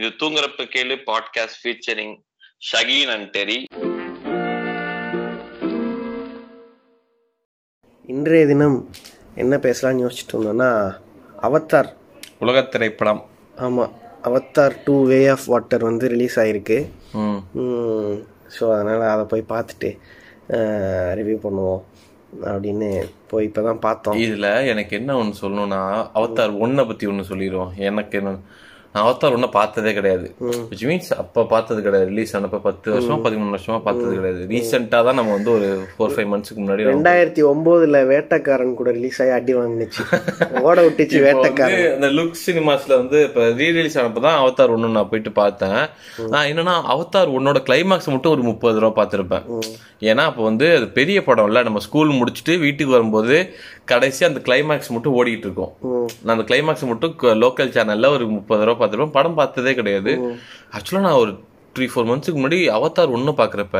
இது தூங்குறப்ப கேளு podcast featuring Shakeen and Terry. இன்றைய தினம் என்ன பேசலாம்னு யோசிச்சுட்டு இருந்தோம்னா அவத்தார் உலக திரைப்படம். ஆமாம் Avatar two way of water வந்து ரிலீஸ் ஆகிருக்கு ம். ஸோ அதனால் அதை போய் பார்த்துட்டு ரிவ்யூ பண்ணுவோம் அப்படின்னு போய் இப்போ தான் பார்த்தோம். இதுல எனக்கு என்ன ஒண்ணு சொல்லணும்னா அவதார் ஒன்னை பத்தி ஒண்ணு சொல்லிடுவோம். எனக்கு என்ன நான் அவதார் ஒன்றை பார்த்ததே கிடையாது. விச் மீன்ஸ் அப்ப பார்த்தது கிடையாது. ரிலீஸ் ஆனப்ப பத்து வருஷமா பதிமூணு வருஷமா பார்த்தது கிடையாது. ரீசெண்டா தான் நம்ம வந்து ஒரு ஃபோர் ஃபைவ் மந்த்ஸ்க்கு முன்னாடி ரெண்டாயிரத்தி ஒம்போதுல வேட்டைக்காரன் கூட ரிலீஸ் ஆகி அடி வாங்கினுச்சு. ஓட விட்டுச்சு வேட்டைக்காரன். அந்த லுக் சினிமாஸ்ல வந்து இப்ப ரீ ரிலீஸ் ஆனப்ப தான் அவதார் ஒண்ணு நான் போயிட்டு பார்த்தேன். நான் என்னன்னா அவதார் ஒன்னோட கிளைமாக்ஸ் மட்டும் ஒரு முப்பது ரூபா பார்த்திருப்பேன். ஏன்னா அப்போ வந்து அது பெரிய படம் இல்ல. நம்ம ஸ்கூல் முடிச்சுட்டு வீட்டுக்கு வரும்போது கடைசி அந்த கிளைமாக்ஸ் மட்டும் ஓடிட்டு இருக்கும். நான் அந்த கிளைமாக்ஸ் மட்டும் லோக்கல் சேனல்ல ஒரு முப்பது ரூபா பார்த்திருப்பேன் படம் பார்த்ததே கிடையாது. ஆக்சுவலா நான் ஒரு த்ரீ ஃபோர் மந்த்ஸ்க்கு முன்னாடி அவதார் ஒன்று பார்க்குறப்ப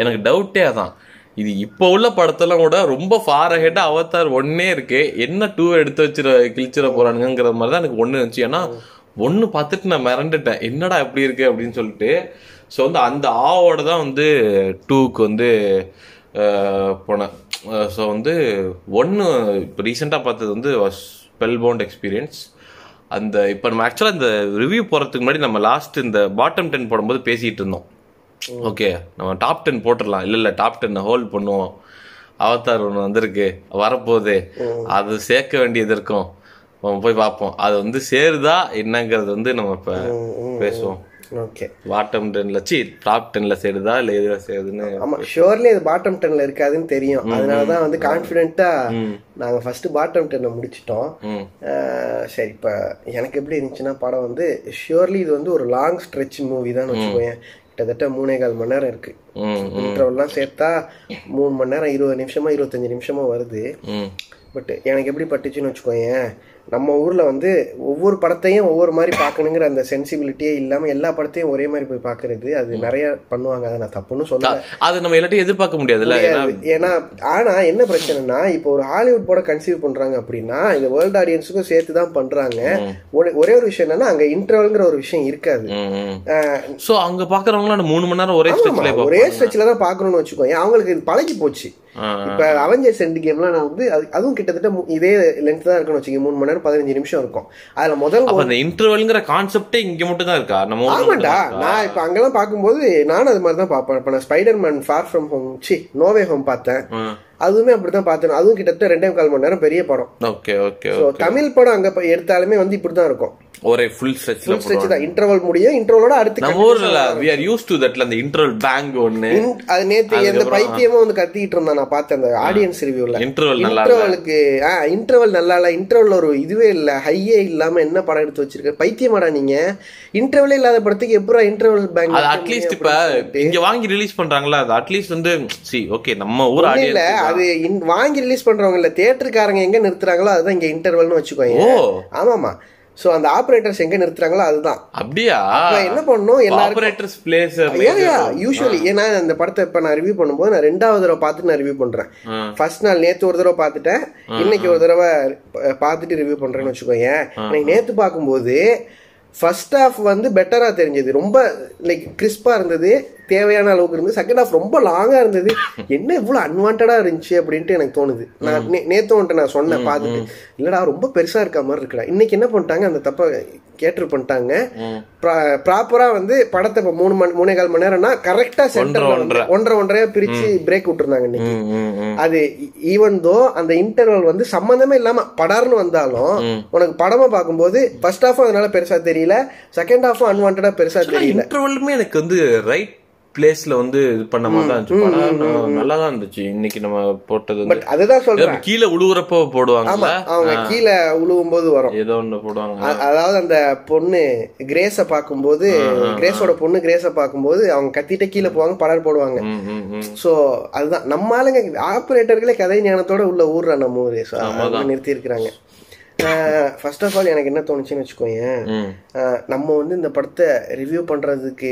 எனக்கு டவுட்டே அதான். இது இப்போ உள்ள படத்தெல்லாம் கூட ரொம்ப ஃபார் அஹெட்டா அவதார் ஒன்னே இருக்கு. என்ன டூ எடுத்து வச்சிட கிழிச்சிட போறானுங்கிற மாதிரி தான் எனக்கு ஒன்று இருந்துச்சு. ஏன்னா ஒன்று பார்த்துட்டு நான் மிரண்டுட்டேன். என்னடா எப்படி இருக்கு அப்படின்னு சொல்லிட்டு. ஸோ வந்து அந்த ஆவோட தான் வந்து டூக்கு வந்து போனேன். ஸோ வந்து ஒன்று இப்போ ரீசெண்டாக பார்த்தது வந்து ஸ்பெல் பவுண்ட் எக்ஸ்பீரியன்ஸ் அந்த இப்போ நம்ம ஆக்சுவலாக இந்த ரிவ்யூ போகிறதுக்கு முன்னாடி நம்ம லாஸ்ட் இந்த பாட்டம் டென் போடும்போது பேசிகிட்டு இருந்தோம். ஓகே நம்ம டாப் டென் போட்டுடலாம். இல்லை இல்லை டாப் டென் ஹோல்ட் பண்ணுவோம். அவதார் ஒன்று வந்திருக்கு. வரப்போகுது. அது சேர்க்க வேண்டியது இருக்கும். போய் பார்ப்போம். அது வந்து சேருதா என்னங்கிறது வந்து நம்ம இப்போ பேசுவோம். ஓகே பாட்டம் டென்ல சி டாப் டென்ல சேருதா இல்லை எதுல சேருதுன்னு? ஆமா ஷுவர்லி அது பாட்டம் டென்ல இருக்காதுன்னு தெரியும். அதனால தான் வந்து கான்ஃபிடென்ட்டா நாங்க ஃபர்ஸ்ட் பாட்டம் டென்னை முடிச்சிட்டோம். சரி இப்போ எனக்கு எப்படி இருந்துச்சுன்னா படம் வந்து ஷுவர்லி இது வந்து ஒரு லாங் ஸ்ட்ரெச் மூவி தான் வச்சுக்கோயேன். கிட்டத்தட்ட மூணே கால் மணி நேரம் இருக்கு. இன்டர்வல்லாம் சேர்த்தா மூணு மணி நேரம் இருபது நிமிஷமா இருபத்தஞ்சு நிமிஷமா வருது. பட் எனக்கு எப்படி பட்டுச்சுன்னு வச்சுக்கோயேன் நம்ம ஊர்ல வந்து ஒவ்வொரு படத்தையும் ஒவ்வொரு மாதிரி பார்க்கணுங்கிற அந்த சென்சிபிலிட்டியே இல்லாம எல்லா படத்தையும் ஒரே மாதிரி போய் பார்க்கிறது. அது நிறைய பண்ணுவாங்க. அதை நான் தப்புன்னு சொல்ல அது நம்ம எல்லாத்தையும் எதிர்பார்க்க முடியாதுல்ல? ஏன்னா ஏன்னா ஆனா என்ன பிரச்சனைனா இப்போ ஒரு ஹாலிவுட் படம் கன்சீவ் பண்றாங்க அப்படின்னா இந்த வேர்ல்டு ஆடியன்ஸுக்கும் சேர்த்து தான் பண்றாங்க ஒரே ஒரே ஒரு விஷயம் என்னன்னா அங்க இன்டர்வல்ங்கிற ஒரு விஷயம் இருக்காது. சோ அங்க பாக்குறவங்க மூணு மணி நேரம் ஒரே ஒரே ஸ்ட்ரெச்ல தான் பாக்கணும்னு வச்சுக்கோங்க அவங்களுக்கு இது பழகி போச்சு இப்ப அவெஞ்சர்ஸ் எண்ட் கேம்லாம் நான் வந்து அது- அதுவும் கிட்டத்தட்ட இதே லென்த் தான் இருக்குன்னு வச்சுக்கோங்க. மூணு மணி நேரம் பதினஞ்சு நிமிஷம் இருக்கும். அதுல முதல் அந்த இன்டர்வல்ங்கிற கான்செப்டே இங்க மட்டும் தான் இருக்கா? நம்ம ஆமாண்டா? நான் இப்ப அங்கெல்லாம் பார்க்கும்போது நானும் அது மாதிரி தான் பார்ப்பேன். இப்ப நான் spider man far from home C no way home பார்த்தேன். அதுவுமே அப்படிதான் பார்த்தேன். அதுவும் கிட்டத்தட்ட ரெண்டே கால் மணி நேரம் பெரிய படம். ஓகே ஓகே தமிழ் படம் அங்க எடுத்தாலுமே வந்து இப்படிதான் இருக்கும். ஒரே ஃபுல் ஸ்ட்ரெச்ல ஃபுல் ஸ்ட்ரெச் தான். இன்டர்வல் முடியும் இன்டர்வலோட அடுத்து நம்ம ஊர்ல வி ஆர் யூஸ் டு தட்ல அந்த இன்டர்வல் பேங்க் In- அது நேத்து எந்த பைத்தியமும் வந்து கத்திக்கிட்டு இருந்தான். நான் பார்த்தேன் அந்த ஆடியன்ஸ் ரிவ்யூல இன்டர்வல் நல்லா இன்டர்வலுக்கு ஆ இன்டர்வல் நல்லா இல்ல. இன்டர்வல் ஒரு இதுவே இல்ல. ஹையே இல்லாம என்ன படம் எடுத்து வச்சிருக்க? பைத்தியமாடா நீங்க. இன்டர்வலே இல்லாத படத்துக்கு எப்படா இன்டர்வல் பேங்க் அது அட்லீஸ்ட் இப்ப இங்க வாங்கி ரிலீஸ் பண்றாங்களா? அது அட்லீஸ்ட் வந்து சி ஓகே நம்ம ஊர் ஆடியன்ஸ் அது வாங்கி ரிலீஸ் பண்றவங்க இல்ல தியேட்டருக்காரங்க எங்க நிறுத்துறாங்களோ அதுதான் இங்க இன்டர்வல்னு வச்சுக்கோங்க ஆமாமா சோ அந்த ஆபரேட்டர்ஸ் எங்க நிறுத்துறாங்களோ அதுதான். அப்படியா? என்ன எல்லாருக்கும் ஆபரேட்டர்ஸ் பிளேஸ் யூஸ்வலி ஏன்னா இந்த படத்தை இப்ப நான் ரிவ்யூ பண்ணும்போது நான் ரெண்டாவது தடவை பார்த்துட்டு நான் ரிவ்யூ பண்றேன். ஃபர்ஸ்ட் நாள் நேத்து ஒரு தடவை பார்த்துட்டேன். இன்னைக்கு ஒரு தடவை பார்த்துட்டு ரிவ்யூ பண்றேன்னு வச்சுக்கோங்க எனக்கு நேத்து பார்க்கும்போது ஃபர்ஸ்ட் ஹாஃப் வந்து பெட்டரா தெரிஞ்சது. ரொம்ப லைக் கிறிஸ்பா இருந்தது. தேவையான அளவுக்கு இருந்தது. செகண்ட் ஹாஃப் ரொம்ப லாங்கா இருந்தது. என்ன இவ்வளவு அன்வான்டா இருந்துச்சு அப்படின்ட்டு எனக்கு தோணுது. நான் நே- நேத்து வந்துட்டு நான் சொன்னேன் பார்த்துட்டு. இல்லடா ரொம்ப பெருசா இருக்க மாதிரி இருக்குடா. இன்னைக்கு என்ன பண்ணிட்டாங்க அந்த தப்ப கேட்டு பண்ணிட்டாங்க. ப்ராப்பரா வந்து படத்தை இப்ப மூணு மணி மூணே கால் மணி நேரம்னா கரெக்டா சென்டர் ஒன்றரை ஒன்றரை. பிரிச்சு பிரேக் விட்டுருந்தாங்க இன்னைக்கு. அது ஈவன் தோ அந்த இன்டர்வல் வந்து சம்பந்தமே இல்லாம படார்னு வந்தாலும் உனக்கு படமா பார்க்கும்போது ஃபர்ஸ்ட் ஹாஃபும் அதனால பெருசா தெரியல. செகண்ட் ஹாஃபும் அன்வான்டா பெருசா தெரியல. இன்டர்வலுமே எனக்கு வந்து ரைட் பிளேஸ்ல வந்து இது பண்ண மாதிரி தான் இருந்துச்சு. நல்லா தான் இருந்துச்சு. இன்னைக்கு நம்ம போட்டது பட் அதுதான் சொல்றேன். கீழே உழுவுறப்ப போடுவாங்கல்ல? அவங்க கீழே உழுவும் போது வரும். ஏதோ ஒண்ணு போடுவாங்க. அதாவது அந்த பொண்ணு கிரேஸ பார்க்கும்போது கிரேஸோட பொண்ணு கிரேஸ பார்க்கும்போது அவங்க கத்திட்ட கீழே போவாங்க படம் போடுவாங்க. சோ அதுதான். நம்ம ஆளுங்க ஆபரேட்டர்களே கதை ஞானத்தோட உள்ள ஊர்றா நம்ம ஊரு. நிறுத்தி இருக்கிறாங்க ஃபர்ஸ்ட் ஆஃப் ஆல் எனக்கு என்ன தோணுச்சுன்னு. அஹ் நம்ம வந்து இந்த படத்தை ரிவ்யூ பண்றதுக்கு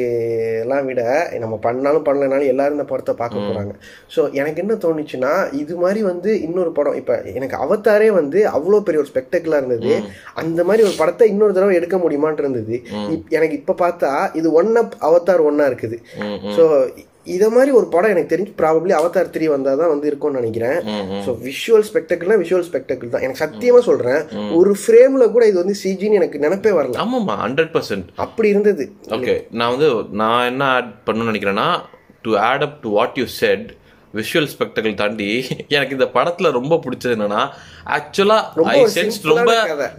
எல்லாம் விட நம்ம பண்ணாலும் பண்ணலனாலும் எல்லாரும் இந்த படத்தை பார்க்க போறாங்க. ஸோ எனக்கு என்ன தோணுச்சுன்னா இது மாதிரி வந்து இன்னொரு படம் இப்ப எனக்கு அவத்தாரே வந்து அவ்வளோ பெரிய ஒரு ஸ்பெக்டக்கிளா இருந்தது. அந்த மாதிரி ஒரு படத்தை இன்னொரு தடவை எடுக்க முடியுமான்னு இருந்தது. இப்- எனக்கு இப்ப பார்த்தா இது ஒன் அப் அவத்தார் ஒன்னா இருக்குது ஸோ இத மாதிரி ஒரு படம் எனக்கு தெரிஞ்சு ப்ராபப்ளி அவதார் த்ரீ வந்தால் தான் வந்து இருக்கும்னு நினைக்கிறேன். ஸோ விஷுவல் ஸ்பெக்டக்கிள்னா விஷுவல் ஸ்பெக்டக்கிள் தான். எனக்கு சத்தியமா சொல்றேன் ஒரு ஃப்ரேம்ல கூட இது வந்து சிஜின்னு எனக்கு நினைப்பே வரல. ஆமாம்மா ஹண்ட்ரட் பர்சன்ட் அப்படி இருந்தது. ஓகே நான் வந்து நான் என்ன ஆட் பண்ணணும்னு நினைக்கிறேன்னா to add up to what you said visual spectacle தாண்டி எனக்கு இந்த படத்துல ரொம்ப பிடிச்சது என்னன்னா ஆக்சுவலா ஐ சென்ஸ் ரொம்ப.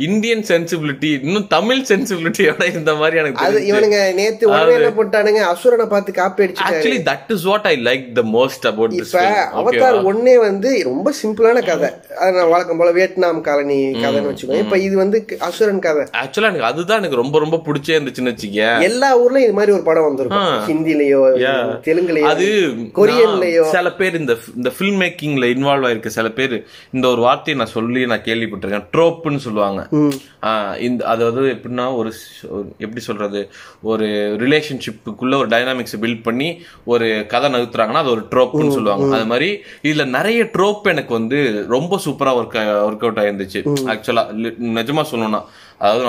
இந்தியன் சென்சிபிலிட்டி இன்னும் தமிழ் சென்சிபிலிட்டியோட இந்த மாதிரி எனக்கு. இவனுங்க நேத்து என்ன போட்டானுங்க அசுரனை பார்த்து copy அடிச்சுட்டாரு. Actually that is what I like the most about this Avatar ஒன்னே வந்து ரொம்ப சிம்பிளான கதை. அது நான் வழக்கம் போல வியட்நாம் காலனி கதைன்னு வச்சுக்கோங்க. இப்ப இது வந்து அசுரன் கதை. ஆக்சுவலா எனக்கு அதுதான் எனக்கு ரொம்ப ரொம்ப பிடிச்சே இருந்துச்சுன்னு வச்சுக்கேன் எல்லா ஊர்லயும் இது மாதிரி ஒரு படம் வந்திருக்கும். ஹிந்திலயோ தெலுங்குலயோ அது கொரியன்லயோ. சில பேர் இந்த இந்த ஃபில்ம் மேக்கிங்ல இன்வால்வ் ஆயிருக்க சில பேர் இந்த ஒரு வார்த்தையை நான் சொல்லி நான் கேள்விப்பட்டிருக்கேன். ட்ரோப்புன்னு சொல்லுவாங்க. இந்த அதாவது எப்படின்னா ஒரு எப்படி சொல்றது? ஒரு ரிலேஷன்ஷிப்புக்குள்ள ஒரு டைனாமிக்ஸ் பில்ட் பண்ணி ஒரு கதை நகர்த்துறாங்கன்னா அது ஒரு ட்ரோப்னு சொல்லுவாங்க. அது மாதிரி இதுல நிறைய ட்ரோப் எனக்கு வந்து ரொம்ப சூப்பரா ஒர்க் ஒர்க் அவுட் ஆயிருந்துச்சு. ஆக்சுவலா நிஜமா சொல்லணும்னா. அதாவது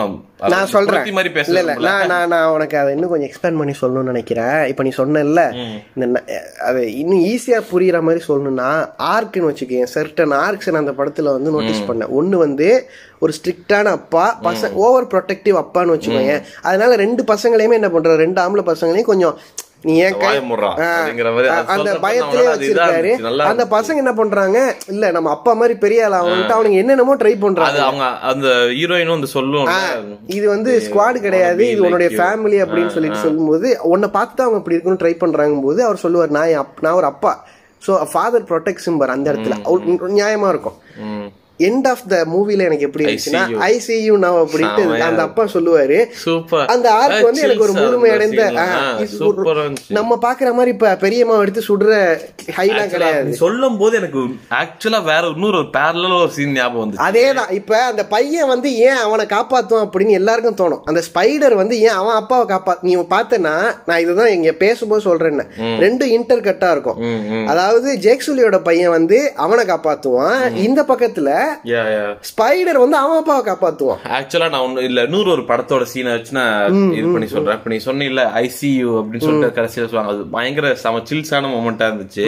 நான் சொல்றேன். மாதிரி பேசல நான் நான் நான் உனக்கு அதை இன்னும் கொஞ்சம் எக்ஸ்பேண்ட் பண்ணி சொல்லணும்னு நினைக்கிறேன். இப்ப நீ சொன்னல இந்த அது இன்னும் ஈஸியா புரியுற மாதிரி சொல்லணும்னா ஆர்க்குன்னு வச்சுக்கேன் சர்டன் ஆர்க்ஸ் நான் அந்த படத்துல வந்து நோட்டீஸ் பண்ணேன். ஒண்ணு வந்து ஒரு ஸ்ட்ரிக்டான அப்பா பசங்க ஓவர் ப்ரொடெக்டிவ் அப்பான்னு வச்சுக்கோங்க அதனால ரெண்டு பசங்களையுமே என்ன பண்ற ரெண்டு ஆம்பளை பசங்களையும் கொஞ்சம் நீ ஏன் அந்த பயத்திலே வச்சிருக்காரு. அந்த பசங்க என்ன பண்றாங்க? இல்ல நம்ம அப்பா மாதிரி பெரிய ஆள் ஆகணும்ட்டு அவனுங்க என்னென்னமோ ட்ரை பண்றாங்க. அவங்க அந்த ஹீரோயினும் வந்து சொல்லும் இது வந்து ஸ்குவாட் கிடையாது இது உன்னுடைய. ஃபேமிலி அப்படின்னு சொல்லிட்டு சொல்லும்போது உன்னை பார்த்து அவங்க அப்படி இருக்கணும்னு ட்ரை பண்றாங்க போது அவர் சொல்லுவார் நான் நான் ஒரு அப்பா. ஸோ ஃபாதர் ப்ரொடெக்ஷன் பார் அந்த இடத்துல. நியாயமா இருக்கும். எண்ட் ஆஃப் த மூவில எனக்கு எப்படி இருந்துச்சுன்னா see you. I see you now அப்படின்ட்டு அந்த அப்பா சொல்லுவாரு. அந்த ஆர்க் வந்து எனக்கு ஒரு முழுமை அடைந்த ஆ, இது ஒரு- சூப்பரா இருந்துச்சு. நம்ம பாக்குற மாதிரி இப்ப பெரியம்மா எடுத்து சுடுற ஹைலாம் கிடையாது. சொல்லும் போது எனக்கு ஆக்சுவலா வேற இன்னொரு பேரல ஒரு சீன் ஞாபகம் வந்துச்சு. அதேதான். இப்ப அந்த பையன் வந்து ஏன் அவனை காப்பாத்துவான் அப்படின்னு எல்லாருக்கும் தோணும். அந்த ஸ்பைடர் வந்து ஏன் அவன் அப்பாவை காப்பா நீ பார்த்தனா நான் இதுதான் இங்க பேசும்போது சொல்றேன் ரெண்டு இன்டர் கட்டா இருக்கும். அதாவது ஜேக்சுலியோட பையன் வந்து அவனை காப்பாத்துவான். இந்த பக்கத்துல ஸ்பைடர் வந்து அவன் அப்பாவை காப்பாத்துவான். ஆக்சுவலா நான் ஒண்ணு இல்ல. இன்னொரு ஒரு படத்தோட சீனை வச்சு நான் இது பண்ணி சொல்றேன். இப்ப நீ சொன்ன ஐசியூ அப்படின்னு சொல்லிட்டு கடைசியில சொல்லுவாங்க. அது பயங்கர செம சில்ஸான மொமெண்டா இருந்துச்சு.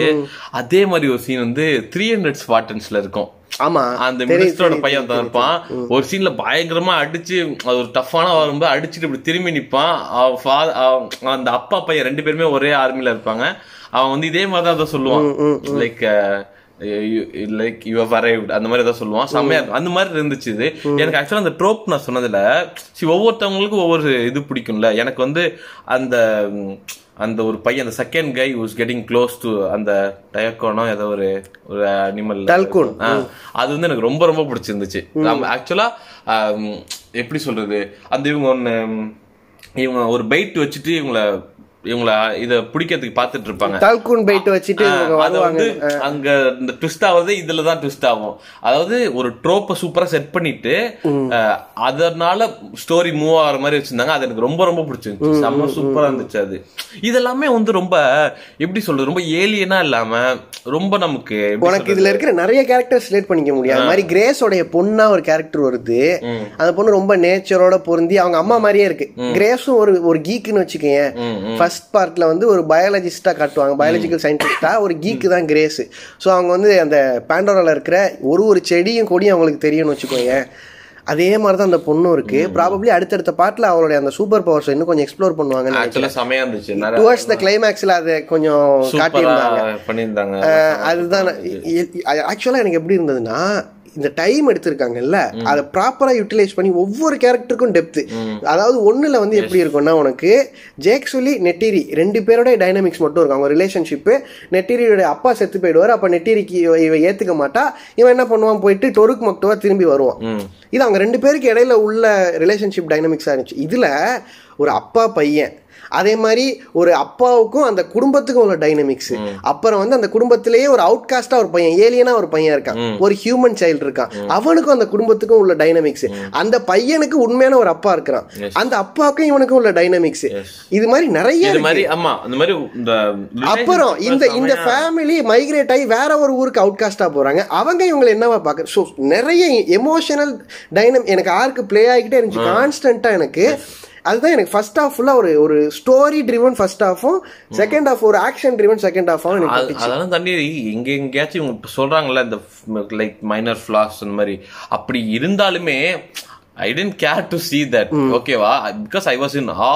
அதே மாதிரி ஒரு சீன் வந்து த்ரீ ஹண்ட்ரட் ஸ்பாட்டன்ஸ்ல இருக்கும். ஆமா. அந்த மினிஸ்டரோட பையன் தான் இருப்பான். ஒரு சீன்ல பயங்கரமா அடிச்சு அது ஒரு டஃப்பான வரும்போது அடிச்சுட்டு இப்படி திரும்பி நிப்பான். அந்த அப்பா பையன் ரெண்டு பேருமே ஒரே ஆர்மில இருப்பாங்க. அவன் வந்து இதே மாதிரி தான் சொல்லுவான். லைக் லைக் யூ அரைவ்ட் அந்த மாதிரி ஏதாவது சொல்லுவான். செம்மையா இருக்கும். அந்த மாதிரி இருந்துச்சு இது. எனக்கு ஆக்சுவலா அந்த ட்ரோப் நான் சொன்னதுல see, ஒவ்வொருத்தவங்களுக்கும் ஒவ்வொரு இது பிடிக்கும்ல. எனக்கு வந்து அந்த அந்த ஒரு பையன் அந்த second guy was getting close to அந்த டயக்கோனோ ஏதோ ஒரு ஒரு அனிமல் டல்கூன். அது வந்து எனக்கு ரொம்ப ரொம்ப பிடிச்சிருந்துச்சு. ஆக்சுவலா எப்படி சொல்றது? அந்த இவங்க ஒன்னு இவங்க ஒரு பைட் வச்சுட்டு இவங்கள இவங்கள இத பிடிக்கிறதுக்கு பாத்துட்டு இருப்பாங்க தல்கூன் பைட்டு வச்சுட்டு அது வந்து அங்க இந்த ட்விஸ்ட் ஆகுறது இதுலதான் ட்விஸ்ட் ஆகும். அதாவது ஒரு ட்ரோப்ப சூப்பரா செட் பண்ணிட்டு அதனால ஸ்டோரி மூவ் ஆகிற மாதிரி வச்சிருந்தாங்க. அது எனக்கு ரொம்ப ரொம்ப பிடிச்சிருந்துச்சு. செம்ம சூப்பரா இருந்துச்சு அது. இதெல்லாமே வந்து ரொம்ப எப்படி சொல்றது ரொம்ப ஏலியனா இல்லாம ரொம்ப நமக்கு உனக்கு இதுல இருக்கிற நிறைய கேரக்டர் ரிலேட் பண்ணிக்க முடியும் அது மாதிரி கிரேஸோடைய பொண்ணா ஒரு கேரக்டர் வருது. அந்த பொண்ணு ரொம்ப நேச்சரோட பொருந்தி அவங்க அம்மா மாதிரியே இருக்கு. கிரேஸும் ஒரு ஒரு கீக்குன்னு வச்சுக்கேன் ஃபர்ஸ்ட் பார்ட்ல வந்து ஒரு பயாலஜிஸ்டா காட்டுவாங்க. பயாலஜிக்கல் சயின்டிஸ்டா ஒரு கீக்கு தான் கிரேஸ் ஸோ அவங்க வந்து அந்த பேண்டோரால இருக்கிற ஒரு ஒரு செடியும் கொடியும் அவங்களுக்கு தெரியும்னு வச்சுக்கோங்க. அதே மாதிரி தான் அந்த பொண்ணும் இருக்கு. ப்ராபப்ளி அடுத்தடுத்த பார்ட்ல அவளுடைய அந்த சூப்பர் பவர்ஸ் இன்னும் கொஞ்சம் எக்ஸ்ப்ளோர் ஆக்சுவலா செமையா இருந்துச்சு. டுவர்ட்ஸ் த கிளைமேக்ஸ்ல அதை கொஞ்சம் காட்டியிருந்தாங்க. பண்ணியிருந்தாங்க. அதுதான் ஆக்சுவலா எனக்கு எப்படி இருந்ததுன்னா இந்த டைம் எடுத்திருக்காங்கல்ல அதை ப்ராப்பரா யூட்டிலைஸ் பண்ணி ஒவ்வொரு கேரக்டருக்கும் டெப்த் அதாவது ஒண்ணுல வந்து எப்படி இருக்கும்னா உனக்கு ஜேக் சொல்லி நெட்டிரி ரெண்டு பேரோட டைனமிக்ஸ் மட்டும் இருக்கும். அவங்க ரிலேஷன்ஷிப் நெட்டிரியோட அப்பா செத்து போயிடுவார் அப்ப நெட்டிரிக்கு இவ- இவ ஏத்துக்க மாட்டா. இவன் என்ன பண்ணுவான்? போயிட்டு டொருக்கு மக்டோவா திரும்பி வருவான். இது அவங்க ரெண்டு பேருக்கு இடையில உள்ள ரிலேஷன்ஷிப் டைனமிக்ஸா இருந்துச்சு. இதுல ஒரு அப்பா பையன் அதே மாதிரி ஒரு அப்பாவுக்கும் அந்த குடும்பத்துக்கும் உள்ள டைனமிக்ஸ் அப்புறம் வந்து அந்த குடும்பத்திலேயே ஒரு அவுட்காஸ்டா ஒரு பையன் ஏலியனா ஒரு பையன் இருக்கான். ஒரு ஹியூமன் சைல்டு இருக்கான். அவனுக்கும் அந்த குடும்பத்துக்கும் உள்ள டைனமிக்ஸ் அந்த பையனுக்கு உண்மையான ஒரு அப்பா இருக்கிறான். அந்த அப்பாவுக்கும் இவனுக்கும் உள்ள டைனமிக்ஸ் இது மாதிரி நிறைய அப்புறம் இந்த இந்த ஃபேமிலி மைக்ரேட் ஆகி வேற ஒரு ஊருக்கு அவுட்காஸ்டா போறாங்க. அவங்க இவங்களை என்னவா பாக்க ஸோ நிறைய எமோஷனல் டைனம் எனக்கு ஆர்க்கு ப்ளே ஆகிக்கிட்டே இருந்துச்சு. கான்ஸ்டன்டா எனக்கு அதுதான் எனக்கு ஃபர்ஸ்ட் ஹாஃப் ஃபுல்லா ஒரு ஒரு ஸ்டோரி ட்ரிவன் ஃபர்ஸ்ட் ஹாஃபும் செகண்ட் ஹாஃப் ஒரு ஆக்ஷன் ட்ரிவன் செகண்ட் ஹாஃபும் எனக்கு. அதெல்லாம் தாண்டி இங்க எங்கேயாச்சும் இவங்க சொல்றாங்கல்ல இந்த லைக் மைனர் ஃபிளாஸ் அந்த மாதிரி அப்படி இருந்தாலுமே I tend care to see that ஓகேவா because I was in uh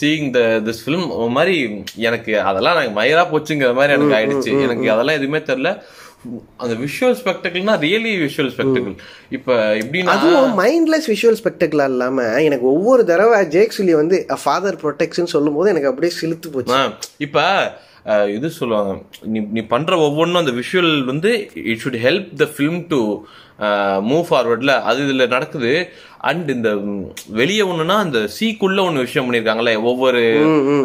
seeing the this film ஒரு மாதிரி எனக்கு அதெல்லாம் எனக்கு மயிரா போச்சுங்கிற மாதிரி எனக்கு ஆயிடுச்சு. எனக்கு அதெல்லாம் எதுவுமே தெரியல. அந்த விஷுவல் ஸ்பெக்டக்கிள்னா ரியலி விஷுவல் ஸ்பெக்டக்கிள் இப்ப எப்படின்னா அதுவும் மைண்ட்லெஸ் விஷுவல் ஸ்பெக்டக்கிளா இல்லாம எனக்கு ஒவ்வொரு தடவை ஜேக் சுலி வந்து ஃபாதர் ப்ரொடெக்ஷன் சொல்லும் போது எனக்கு அப்படியே சிலுத்து போச்சு. இப்ப இது சொல்லுவாங்க. நீ நீ பண்ற ஒவ்வொன்றும் அந்த விஷுவல் வந்து it should help the film to move ஃபார்வர்ட்ல அது இதுல நடக்குது. அண்ட் இந்த வெளியே ஒண்ணுனா அந்த சீக்குள்ள ஒண்ணு விஷயம் பண்ணிருக்காங்கல்ல ஒவ்வொரு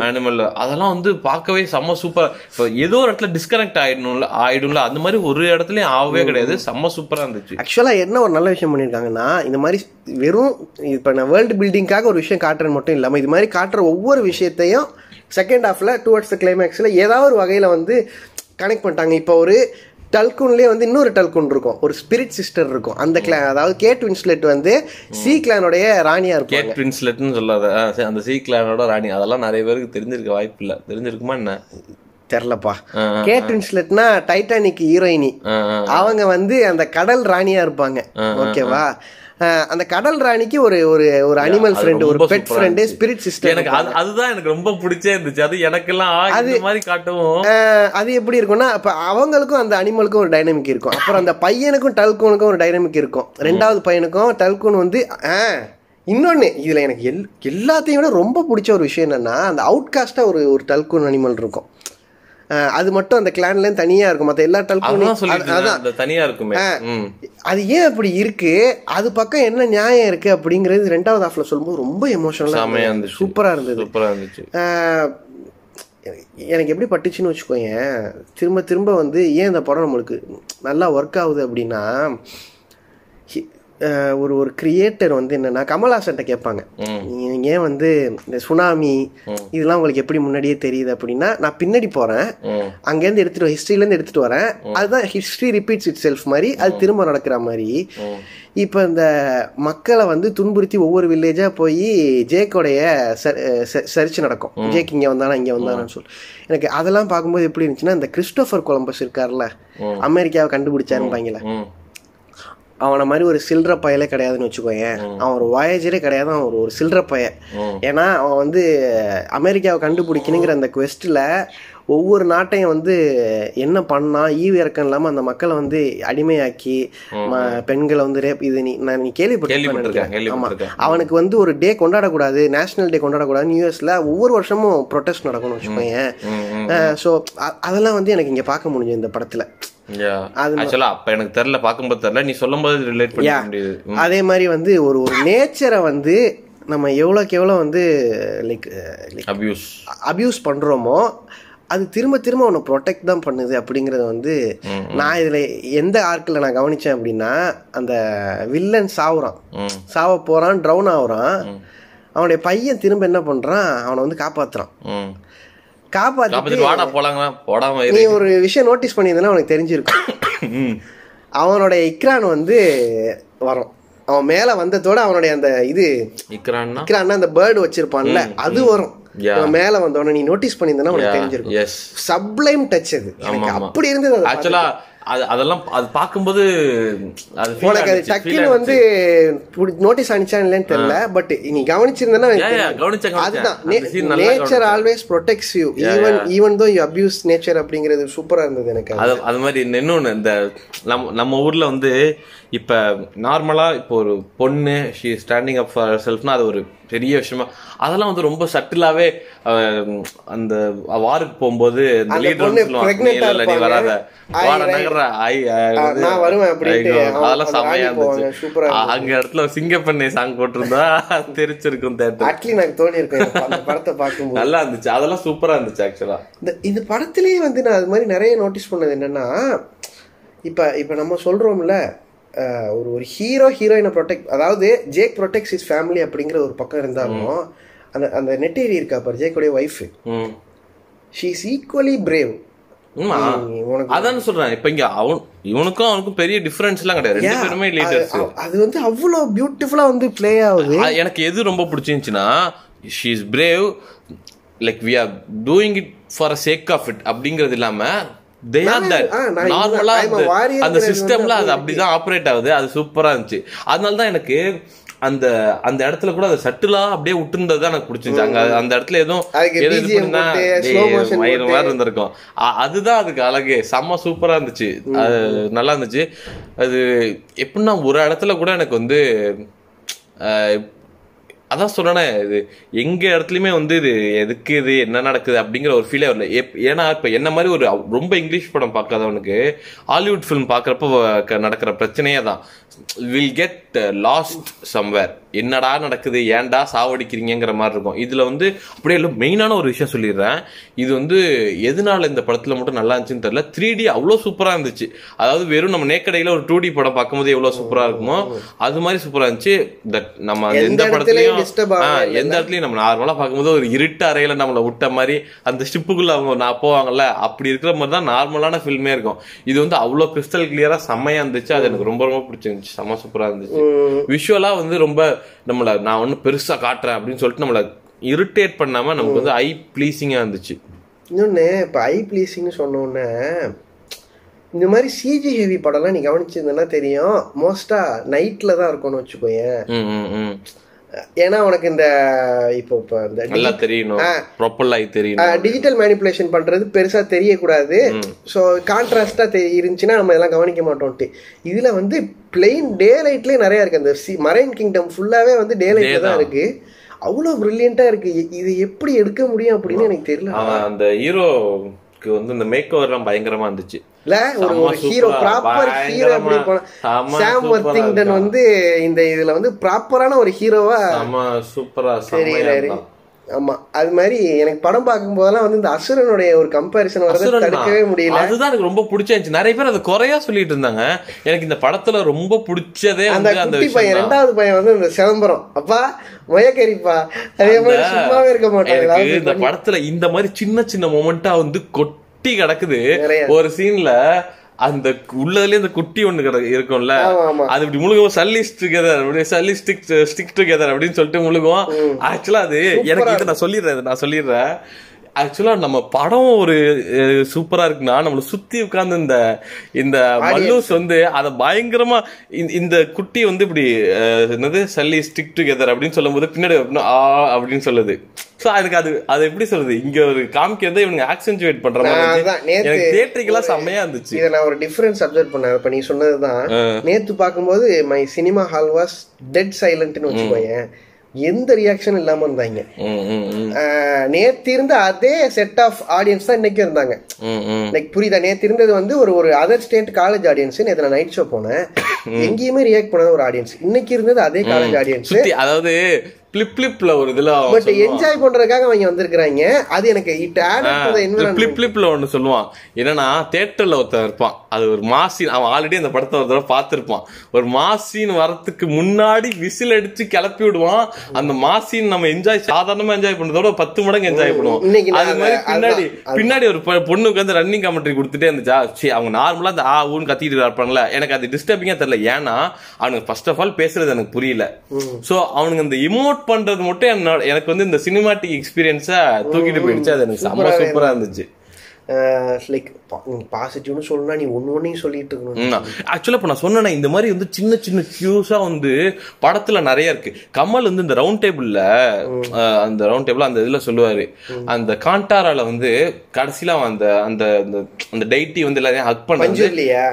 அனிமல் அதெல்லாம் வந்து பார்க்கவே செம்ம சூப்பர் இப்போ ஏதோ ஒரு இடத்துல டிஸ்கனெக்ட் ஆயிடணும்ல ஆயிடும்ல. அந்த மாதிரி ஒரு இடத்துலயும் ஆகவே கிடையாது. செம்ம சூப்பரா இருந்துச்சு. ஆக்சுவலா என்ன ஒரு நல்ல விஷயம் பண்ணியிருக்காங்கன்னா இந்த மாதிரி வெறும் இப்போ நான் வேர்ல்டு பில்டிங்காக ஒரு விஷயம் காட்டுறேன்னு மட்டும் இல்லாமல் இது மாதிரி காட்டுற ஒவ்வொரு விஷயத்தையும் செகண்ட் ஹாஃப்ல டுவர்ட்ஸ் த கிளைமேக்ஸில் ஏதாவது ஒரு வகையில் வந்து கனெக்ட் பண்ணிட்டாங்க. இப்போ ஒரு டல்குன்லேயே வந்து இன்னொரு டல்குன் இருக்கும். ஒரு ஸ்பிரிட் சிஸ்டர் இருக்கும். அந்த கிளா அதாவது கேட் வின்ஸ்லெட் வந்து சி கிளானுடைய ராணியா இருப்பாங்க. கேட் பிரின்ஸ்லெட்னு சொல்லாத. அந்த சீ கிளானோட ராணி. அதெல்லாம் நிறைய பேருக்கு தெரிஞ்சிருக்க வாய்ப்பு இல்ல. தெரிஞ்சிருக்குமா என்ன? தெரிலப்பா. கேட் வின்ஸ்லெட்னா டைட்டானிக் ஹீரோயினி. அவங்க வந்து அந்த கடல் ராணியா இருப்பாங்க. ஓகேவா அந்த கடல் ராணிக்கு ஒரு ஒரு ஒரு அனிமல் அது ஃப்ரெண்ட் ஒரு பெட் ஃப்ரெண்டு. ஸ்பிரிட் சிஸ்டர் எனக்கு அது அதுதான் எனக்கு ரொம்ப பிடிச்சே இருந்துச்சு. அது எனக்கெல்லாம் ஆ, இந்த மாதிரி காட்டவும். அது எப்படி இருக்கும்னா அப்ப அவங்களுக்கும் அந்த அனிமலுக்கும் ஒரு டைனமிக் இருக்கும். அப்புறம் அந்த பையனுக்கும் டல்கூனுக்கும் ஒரு டைனமிக் இருக்கும். ரெண்டாவது பையனுக்கும் டல்கூன் வந்து ஆஹ், இன்னொன்னு இதுல எனக்கு எல் எல்லாத்தையும் விட ரொம்ப பிடிச்ச ஒரு விஷயம் என்னன்னா அந்த அவுட்காஸ்டா ஒரு ஒரு டல்கூன் அனிமல் இருக்கும். அது மட்டும் அந்த கிளான்ல தனியா இருக்கும். மத்த எல்லா அந்த தனியா இருக்குமே. அது ஏன் அப்படி இருக்கு? அது பக்கம் என்ன நியாயம் இருக்கு அப்படிங்கிறது ரெண்டாவது ஹாஃப்ல சொல்லும்போது ரொம்ப எமோஷனலா சூப்பரா இருந்தது. சூப்பரா இருந்துச்சு. எனக்கு எப்படி பட்டுச்சுன்னு வச்சுக்கோங்க திரும்ப திரும்ப வந்து ஏன் இந்த படம் நம்மளுக்கு நல்லா ஒர்க் ஆகுது அப்படின்னா ஒரு ஒரு கிரியேட்டர் வந்து என்னன்னா கமல்ஹாசன்ட்ட கேட்பாங்க. நீங்க ஏன் வந்து இந்த சுனாமி இதெல்லாம் உங்களுக்கு எப்படி முன்னாடியே தெரியுது அப்படின்னா நான் பின்னாடி போறேன். அங்கேருந்து எடுத்துட்டு ஹிஸ்ட்ரியிலேருந்து எடுத்துட்டு வரேன். அதுதான் ஹிஸ்ட்ரி ரிப்பீட்ஸ் இட் செல்ஃப் மாதிரி அது திரும்ப நடக்கிற மாதிரி. இப்போ இந்த மக்களை வந்து துன்புறுத்தி ஒவ்வொரு வில்லேஜா போய் ஜேக்கோடைய சர்ச் நடக்கும். ஜேக் இங்க வந்தானா இங்க வந்தானான்னு சொல்லி. எனக்கு அதெல்லாம் பார்க்கும்போது எப்படி இருந்துச்சுன்னா இந்த கிறிஸ்டோபர் கொலம்பஸ் இருக்கார்ல அமெரிக்காவை கண்டுபிடிச்சாருப்பாங்களே ம். அவனை மாதிரி ஒரு சில்லற பயலே கிடையாதுன்னு வச்சுக்கோயேன். அவன் ஒரு வாயேஜரே கிடையாது அவன் ஒரு ஒரு சில்லற பய ஏன்னா அவன் வந்து அமெரிக்காவை கண்டுபிடிக்கணுங்கிற அந்த questல ஒவ்வொரு நாட்டையும் வந்து என்ன பண்ணா ஈவு இறக்கம் இல்லாம அந்த மக்களை வந்து அடிமையாக்கி பெண்களை வந்து ரேப் இது நீ நான் நீ கேள்விப்பட்டிருக்கேன், நினைக்கிறேன். ஆமா கேள்விப்பட்டிருக்கேன். அவனுக்கு வந்து ஒரு டே கொண்டாடக்கூடாது நேஷனல் டே கொண்டாடக்கூடாதுன்னு யூஎஸ்ல ஒவ்வொரு வருஷமும் ப்ரொடெஸ்ட் நடக்கணும்னு ம். ஸோ அதெல்லாம் வந்து எனக்கு இங்க பார்க்க முடிஞ்சு இந்த படத்துல Actually, அப்ப எனக்கு தெரியல பார்க்கும்போது தெரியல நீ சொல்லும்போது ரிலேட் பண்ணிக்க Yeah. முடியுது ம். அதே மாதிரி வந்து ஒரு ஒரு நேச்சரை வந்து நம்ம எவ்வளோக்கு எவ்வளோ வந்து லைக் லைக் அபியூஸ் அபியூஸ் பண்ணுறோமோ அது திரும்ப திரும்ப அவனை ப்ரொடெக்ட் தான் பண்ணுது அப்படிங்கிறத வந்து நான் இதில் எந்த ஆர்க்கில் நான் கவனித்தேன் அப்படின்னா அந்த வில்லன் சாவுறான். சாவ போகிறான் ட்ரவுன் ஆகுறான் அவனுடைய பையன் திரும்ப என்ன பண்ணுறான் அவனை வந்து போலாங்க போடாம நீ ஒரு விஷயம் நோட்டீஸ் பண்ணியிருந்தனா உனக்கு தெரிஞ்சிருக்கும். அவனோட இக்ரான் வந்து வரும். அவன் மேலே வந்ததோட அவனுடைய அந்த இது இக்ரான்னா? விக்ரான்னா அந்த பேர்டு வச்சிருப்பான்ல அது வரும். மேல வந்தோடனே நீ நோட்டீஸ் பண்ணியிருந்தனா உனக்கு தெரிஞ்சிருக்கும். சப்ளைம் டச் அது. எனக்கு. அப்படி இருந்தது ஆக்சுவலா அது அதெல்லாம் அது பார்க்கும்போது அது உனக்கு அது டக்குன்னு. வந்து நோட்டீஸ் ஆனிச்சா இல்லைன்னு தெரியல பட் நீ கவனிச்சிருந்தனா Yeah, yeah, கவனிச்சேன், கவனிச்சேன். அதுதான் nature. Always protects you even even though you abuse nature அப்படிங்கிறது சூப்பரா இருந்தது எனக்கு அது. அது மாதிரி இன்னொன்னு இந்த நம்ம நம்ம ஊர்ல வந்து இப்ப நார்மலா இப்போ ஒரு பொண்ணு ஷீ ஸ்டாண்டிங் அப் ஃபார் செல்ஃப்னா அது ஒரு பெரிய விஷயமா அதெல்லாம் வந்து ரொம்ப சட்டிலாவே அந்த வாருக்கு போகும்போது அந்த லீடர் சொல்லுவாங்க "நீ pregnant ஆ இல்ல, நீ இருப்பாங்க. வராத வாடா நகர சொல்றேன் நான் வருவேன் அவங்க அதெல்லாம் செமையா இருந்துச்சு. அங்க இடத்துல சிங்கப்பண்ணை சாங் போட்டிருந்தா தெரிச்சிருக்கும் தேட்டர் ஆக்சுவலி எனக்கு தோணி இருக்கேன் படத்தை பார்க்கும்போது. நல்லா இருந்துச்சு. அதெல்லாம் சூப்பரா இருந்துச்சு ஆக்சுவலா இந்த இந்த படத்திலேயே வந்து நான் அது மாதிரி நிறைய நோட்டீஸ் பண்ணது என்னன்னா இப்போ இப்போ நம்ம சொல்றோம்ல ஒரு ஒரு ஹீரோ ஹீரோயினை ப்ரொடெக்ட் அதாவது ஜேக் ப்ரொடெக்ட்ஸ் இஸ் ஃபேமிலி அப்படிங்கிற ஒரு பக்கம் இருந்தாலும் அந்த அந்த நெட்டேரி இருக்கா பாரு ஜேக்குடைய wife she is equally brave அதான் சொல்றேன். இப்ப இங்க அவன் இவனுக்கும் அவனுக்கும் பெரிய டிஃபரன்ஸ் எல்லாம் கிடையாது. ரெண்டு பேருமே லீடர்ஸ் அது வந்து அவ்வளோ பியூட்டிஃபுல்லா வந்து ப்ளே ஆகுது. எனக்கு எது ரொம்ப பிடிச்சிருந்துச்சுன்னா she is brave like we are doing it for sake of it அப்படிங்கிறது இல்லாம தே ஆர் தட் நார்மலா அந்த சிஸ்டம்ல அது அப்படிதான் ஆப்ரேட் ஆகுது. அது சூப்பரா இருந்துச்சு. அதனால தான் எனக்கு அந்த அந்த இடத்துல கூட அதை சட்டிலா அப்படியே விட்டுருந்தது தான் எனக்கு பிடிச்சிருந்துச்சு. அங்க அந்த இடத்துல எதுவும் மயிறு. மாதிரி இருந்திருக்கும். அதுதான் அதுக்கு அழகு. செம்ம சூப்பரா இருந்துச்சு. அது நல்லா இருந்துச்சு. அது எப்படின்னா ஒரு இடத்துல கூட எனக்கு வந்து அதான் சொல்றேனே இது எங்க இடத்துலயுமே வந்து இது எதுக்கு இது என்ன நடக்குது அப்படிங்கிற ஒரு ஃபீலே வரல. எப்- ஏன்னா இப்ப என்ன மாதிரி ஒரு ரொம்ப இங்கிலீஷ் படம் பார்க்காதவனுக்கு ஹாலிவுட் ஃபிலிம் பார்க்கறப்ப நடக்கிற பிரச்சனையே தான் வில் கெட் லாஸ்ட் சம்வேர் என்னடா நடக்குது ஏன்டா சாவடிக்கிறீங்கிற மாதிரி இருக்கும். இதுல வந்து அப்படியே இல்லை மெயினான ஒரு விஷயம் சொல்லிடுறேன். இது வந்து எதனால இந்த படத்துல மட்டும் நல்லா இருந்துச்சுன்னு தெரியல. த்ரீ டி அவ்வளோ சூப்பரா இருந்துச்சு. அதாவது வெறும் நம்ம நேக்கடையில ஒரு டூ டி படம் பார்க்கும்போது எவ்வளவு சூப்பரா இருக்குமோ அது மாதிரி சூப்பரா இருந்துச்சு. தட் நம்ம அந்த எந்த படத்துலயும் எந்த இடத்துலயும் நம்ம நார்மலா பார்க்கும்போது ஒரு இருட்டு அறையில நம்மள விட்ட மாதிரி அந்த ஷிப்புக்குள்ள அவங்க நான் போவாங்கல்ல அப்படி இருக்கிற மாதிரி தான் நார்மலான ஃபில்மே இருக்கும். இது வந்து அவ்வளோ கிறிஸ்டல் கிளியரா செம்மையா இருந்துச்சு. அது எனக்கு ரொம்ப ரொம்ப பிடிச்சிருந்துச்சு. செம்ம சூப்பரா இருந்துச்சு. விஷுவலா வந்து ரொம்ப நம்மள நான் ஒன்னும் பெருசா காட்டுறேன் அப்படின்னு சொல்லிட்டு நம்மள இரிட்டேட் பண்ணாம நமக்கு வந்து ஐ ப்ளீசிங்கா இருந்துச்சு. இன்னொன்னு இப்போ ஐ ப்ளீசிங்னு சொன்ன உடனே இந்த மாதிரி சிஜி ஹெவி படம்லாம் நீ கவனிச்சிருந்தேன்னா தெரியும். மோஸ்டா நைட்ல தான் இருக்கும்னு வச்சுக்கோயேன். ஏன்னா உனக்கு இந்த இப்போ இப்போ இந்த நல்லா தெரியணும். ப்ரொப்பல் ஆகி தெரியணும். டிஜிட்டல் மேனிப்புலேஷன் பண்றது பெருசா தெரியக்கூடாது. ஸோ கான்ட்ராஸ்டா இருந்துச்சுன்னா நம்ம இதெல்லாம் கவனிக்க மாட்டோம்ட்டு இதுல வந்து பிளெயின் டே லைட்லயே நிறைய இருக்கு. அந்த சி மரைன் கிங்டம் ஃபுல்லாவே வந்து டே லைட்ல தான் இருக்கு. அவ்வளோ பிரில்லியண்டா இருக்கு. இ- இது எப்படி எடுக்க முடியும் அப்படின்னு எனக்கு தெரியல. அந்த ஹீரோக்கு வந்து இந்த மேக் ஓவர்லாம் பயங்கரமா இருந்துச்சு. இல்ல ஒரு ஹீரோ ப்ராப்பர் ஹீரோ எப்படி சாம் வர்த்திங்டன். வந்து இந்த இதுல வந்து ப்ராப்பரான ஒரு ஹீரோவா சூப்பரா இருந்தான். ஆமா. அது மாதிரி எனக்கு படம் பார்க்கும் போதெல்லாம் வந்து இந்த அசுரனுடைய ஒரு கம்பேரிசன் வரதை தடுக்கவே. முடியல. அதுதான் எனக்கு ரொம்ப பிடிச்சிருந்துச்சு நிறைய பேர் அது குறையா சொல்லிட்டு இருந்தாங்க. எனக்கு இந்த படத்துல ரொம்ப பிடிச்சதே அந்த குட்டி பையன். ரெண்டாவது பையன் வந்து இந்த சிதம்பரம். அப்பா மயக்கரிப்பா. அதே மாதிரி சும்மாவே இருக்க ஏதாவது இந்த படத்துல இந்த மாதிரி சின்ன சின்ன மொமெண்டா வந்து கொட்டி கிடக்குது. நிறைய. ஒரு சீன்ல அந்த உள்ளதுலயே அந்த குட்டி ஒண்ணு இருக்கும்ல. அது இப்படி முழுகும் சல்லி டுகெதர் அப்படி சல்லி ஸ்டிக் ஸ்டிக் டுகெதர் அப்படின்னு சொல்லிட்டு முழுகும் ஆக்சுவலா அது எனக்கு இது நான் சொல்லிடுறேன் நான் சொல்லிடுறேன். ஆக்சுவலா நம்ம படம் ஒரு சூப்பரா இருக்குன்னா நம்மள சுத்தி உட்கார்ந்து இந்த இந்த மல்லூஸ் வந்து அத பயங்கரமா இந்த- குட்டி வந்து இப்படி என்னது சல்லி ஸ்டிக் டுகெதர் அப்படின்னு சொல்லும்போது பின்னாடி அப்படின்னா, ஆ அப்படின்னு சொல்லுது. சோ அதுக்கு அது அது எப்படி சொல்றது? இங்க ஒரு காமிக்கிறத இவங்க ஆக்சென்சுவேட் பண்ற மாதிரி எனக்கு தியேட்டருக்கெல்லாம் செம்மையா இருந்துச்சு. இதை நான் ஒரு டிஃபரன்ஸ் அப்சர்வ் பண்ணேன். இப்ப நீ சொன்னதுதான். நேத்து பார்க்கும்போது my cinema hall was dead சைலண்ட்னு வச்சுக்கோயேன். எந்த ரியாக்ஷன் இல்லாம இருந்தாங்க நேத்து இருந்த அதே செட் ஆஃப் ஆடியன்ஸ் தான் இன்னைக்கும் இருந்தாங்க. லைக் புரியுதா? நேத்து இருந்தது வந்து ஒரு ஒரு அதர் ஸ்டேட் காலேஜ் ஆடியன்ஸ் நேத்து நான் நைட் ஷோ போனேன். எங்கேயுமே ரியாக்ட் பண்ணாத ஒரு ஆடியன்ஸ் இன்னைக்கு இருந்தது அதே காலேஜ் ஆடியன்ஸ் அதாவது பிளிப் பிளிப்ல ஒரு இதுல பட் என்ஜாய் பண்றதுக்காக அவங்க வந்திருக்காங்க அது எனக்கு இட் ஆட் பிளிப் பிளிப்ல ஒண்ணு சொல்லுவான். என்னன்னா தியேட்டர்ல ஒருத்தன் இருப்பான். அது ஒரு மாசின் அவன் ஆல்ரெடி அந்த படத்தை ஒரு தடவை பார்த்திருப்பான். ஒரு மாசின் வரத்துக்கு முன்னாடி விசில் அடிச்சு கிளப்பி விடுவான். அந்த மாசின் நம்ம என்ஜாய் சாதாரணமா என்ஜாய் பண்றதோட பத்து மடங்கு என்ஜாய் பண்ணுவோம். அது மாதிரி பின்னாடி. பின்னாடி ஒரு பொண்ணுக்கு வந்து ரன்னிங் கமெண்ட்ரி கொடுத்துட்டே இருந்துச்சா. சரி அவங்க நார்மலா அந்த ஆ ஊன்னு கத்திட்டு இருப்பாங்கல்ல எனக்கு அது டிஸ்டர்பிங்கா தெரியல. ஏன்னா அவனுக்கு ஃபர்ஸ்ட் ஆஃப் ஆல் பேசுறது எனக்கு புரியல. சோ அவனுங்க இந்த இமோட் பண்றது மட்டும் என்னோட எனக்கு வந்து இந்த சினிமாட்டிக் எக்ஸ்பீரியன்ஸா தூக்கிட்டு போயிடுச்சு. அது எனக்கு செம்ம சூப்பரா இருந்துச்சு. லைக் பாசிட்டிவ்னு சொல்லணும்னா நீ ஒன்னு ஒன்னையும் சொல்லிட்டு இருக்கணும் ஆக்சுவலா இப்ப நான் சொன்னேனே இந்த மாதிரி வந்து சின்ன சின்ன கியூஸா வந்து படத்துல நிறைய இருக்கு. கமல் வந்து இந்த ரவுண்ட் டேபிள்ல அந்த ரவுண்ட் டேபிள் அந்த இதுல சொல்லுவாரு. அந்த காண்டாரால வந்து கடைசியில அந்த அந்த அந்த- டைட்டி வந்து எல்லாரையும் ஹக் பஞ்சு இல்லையா?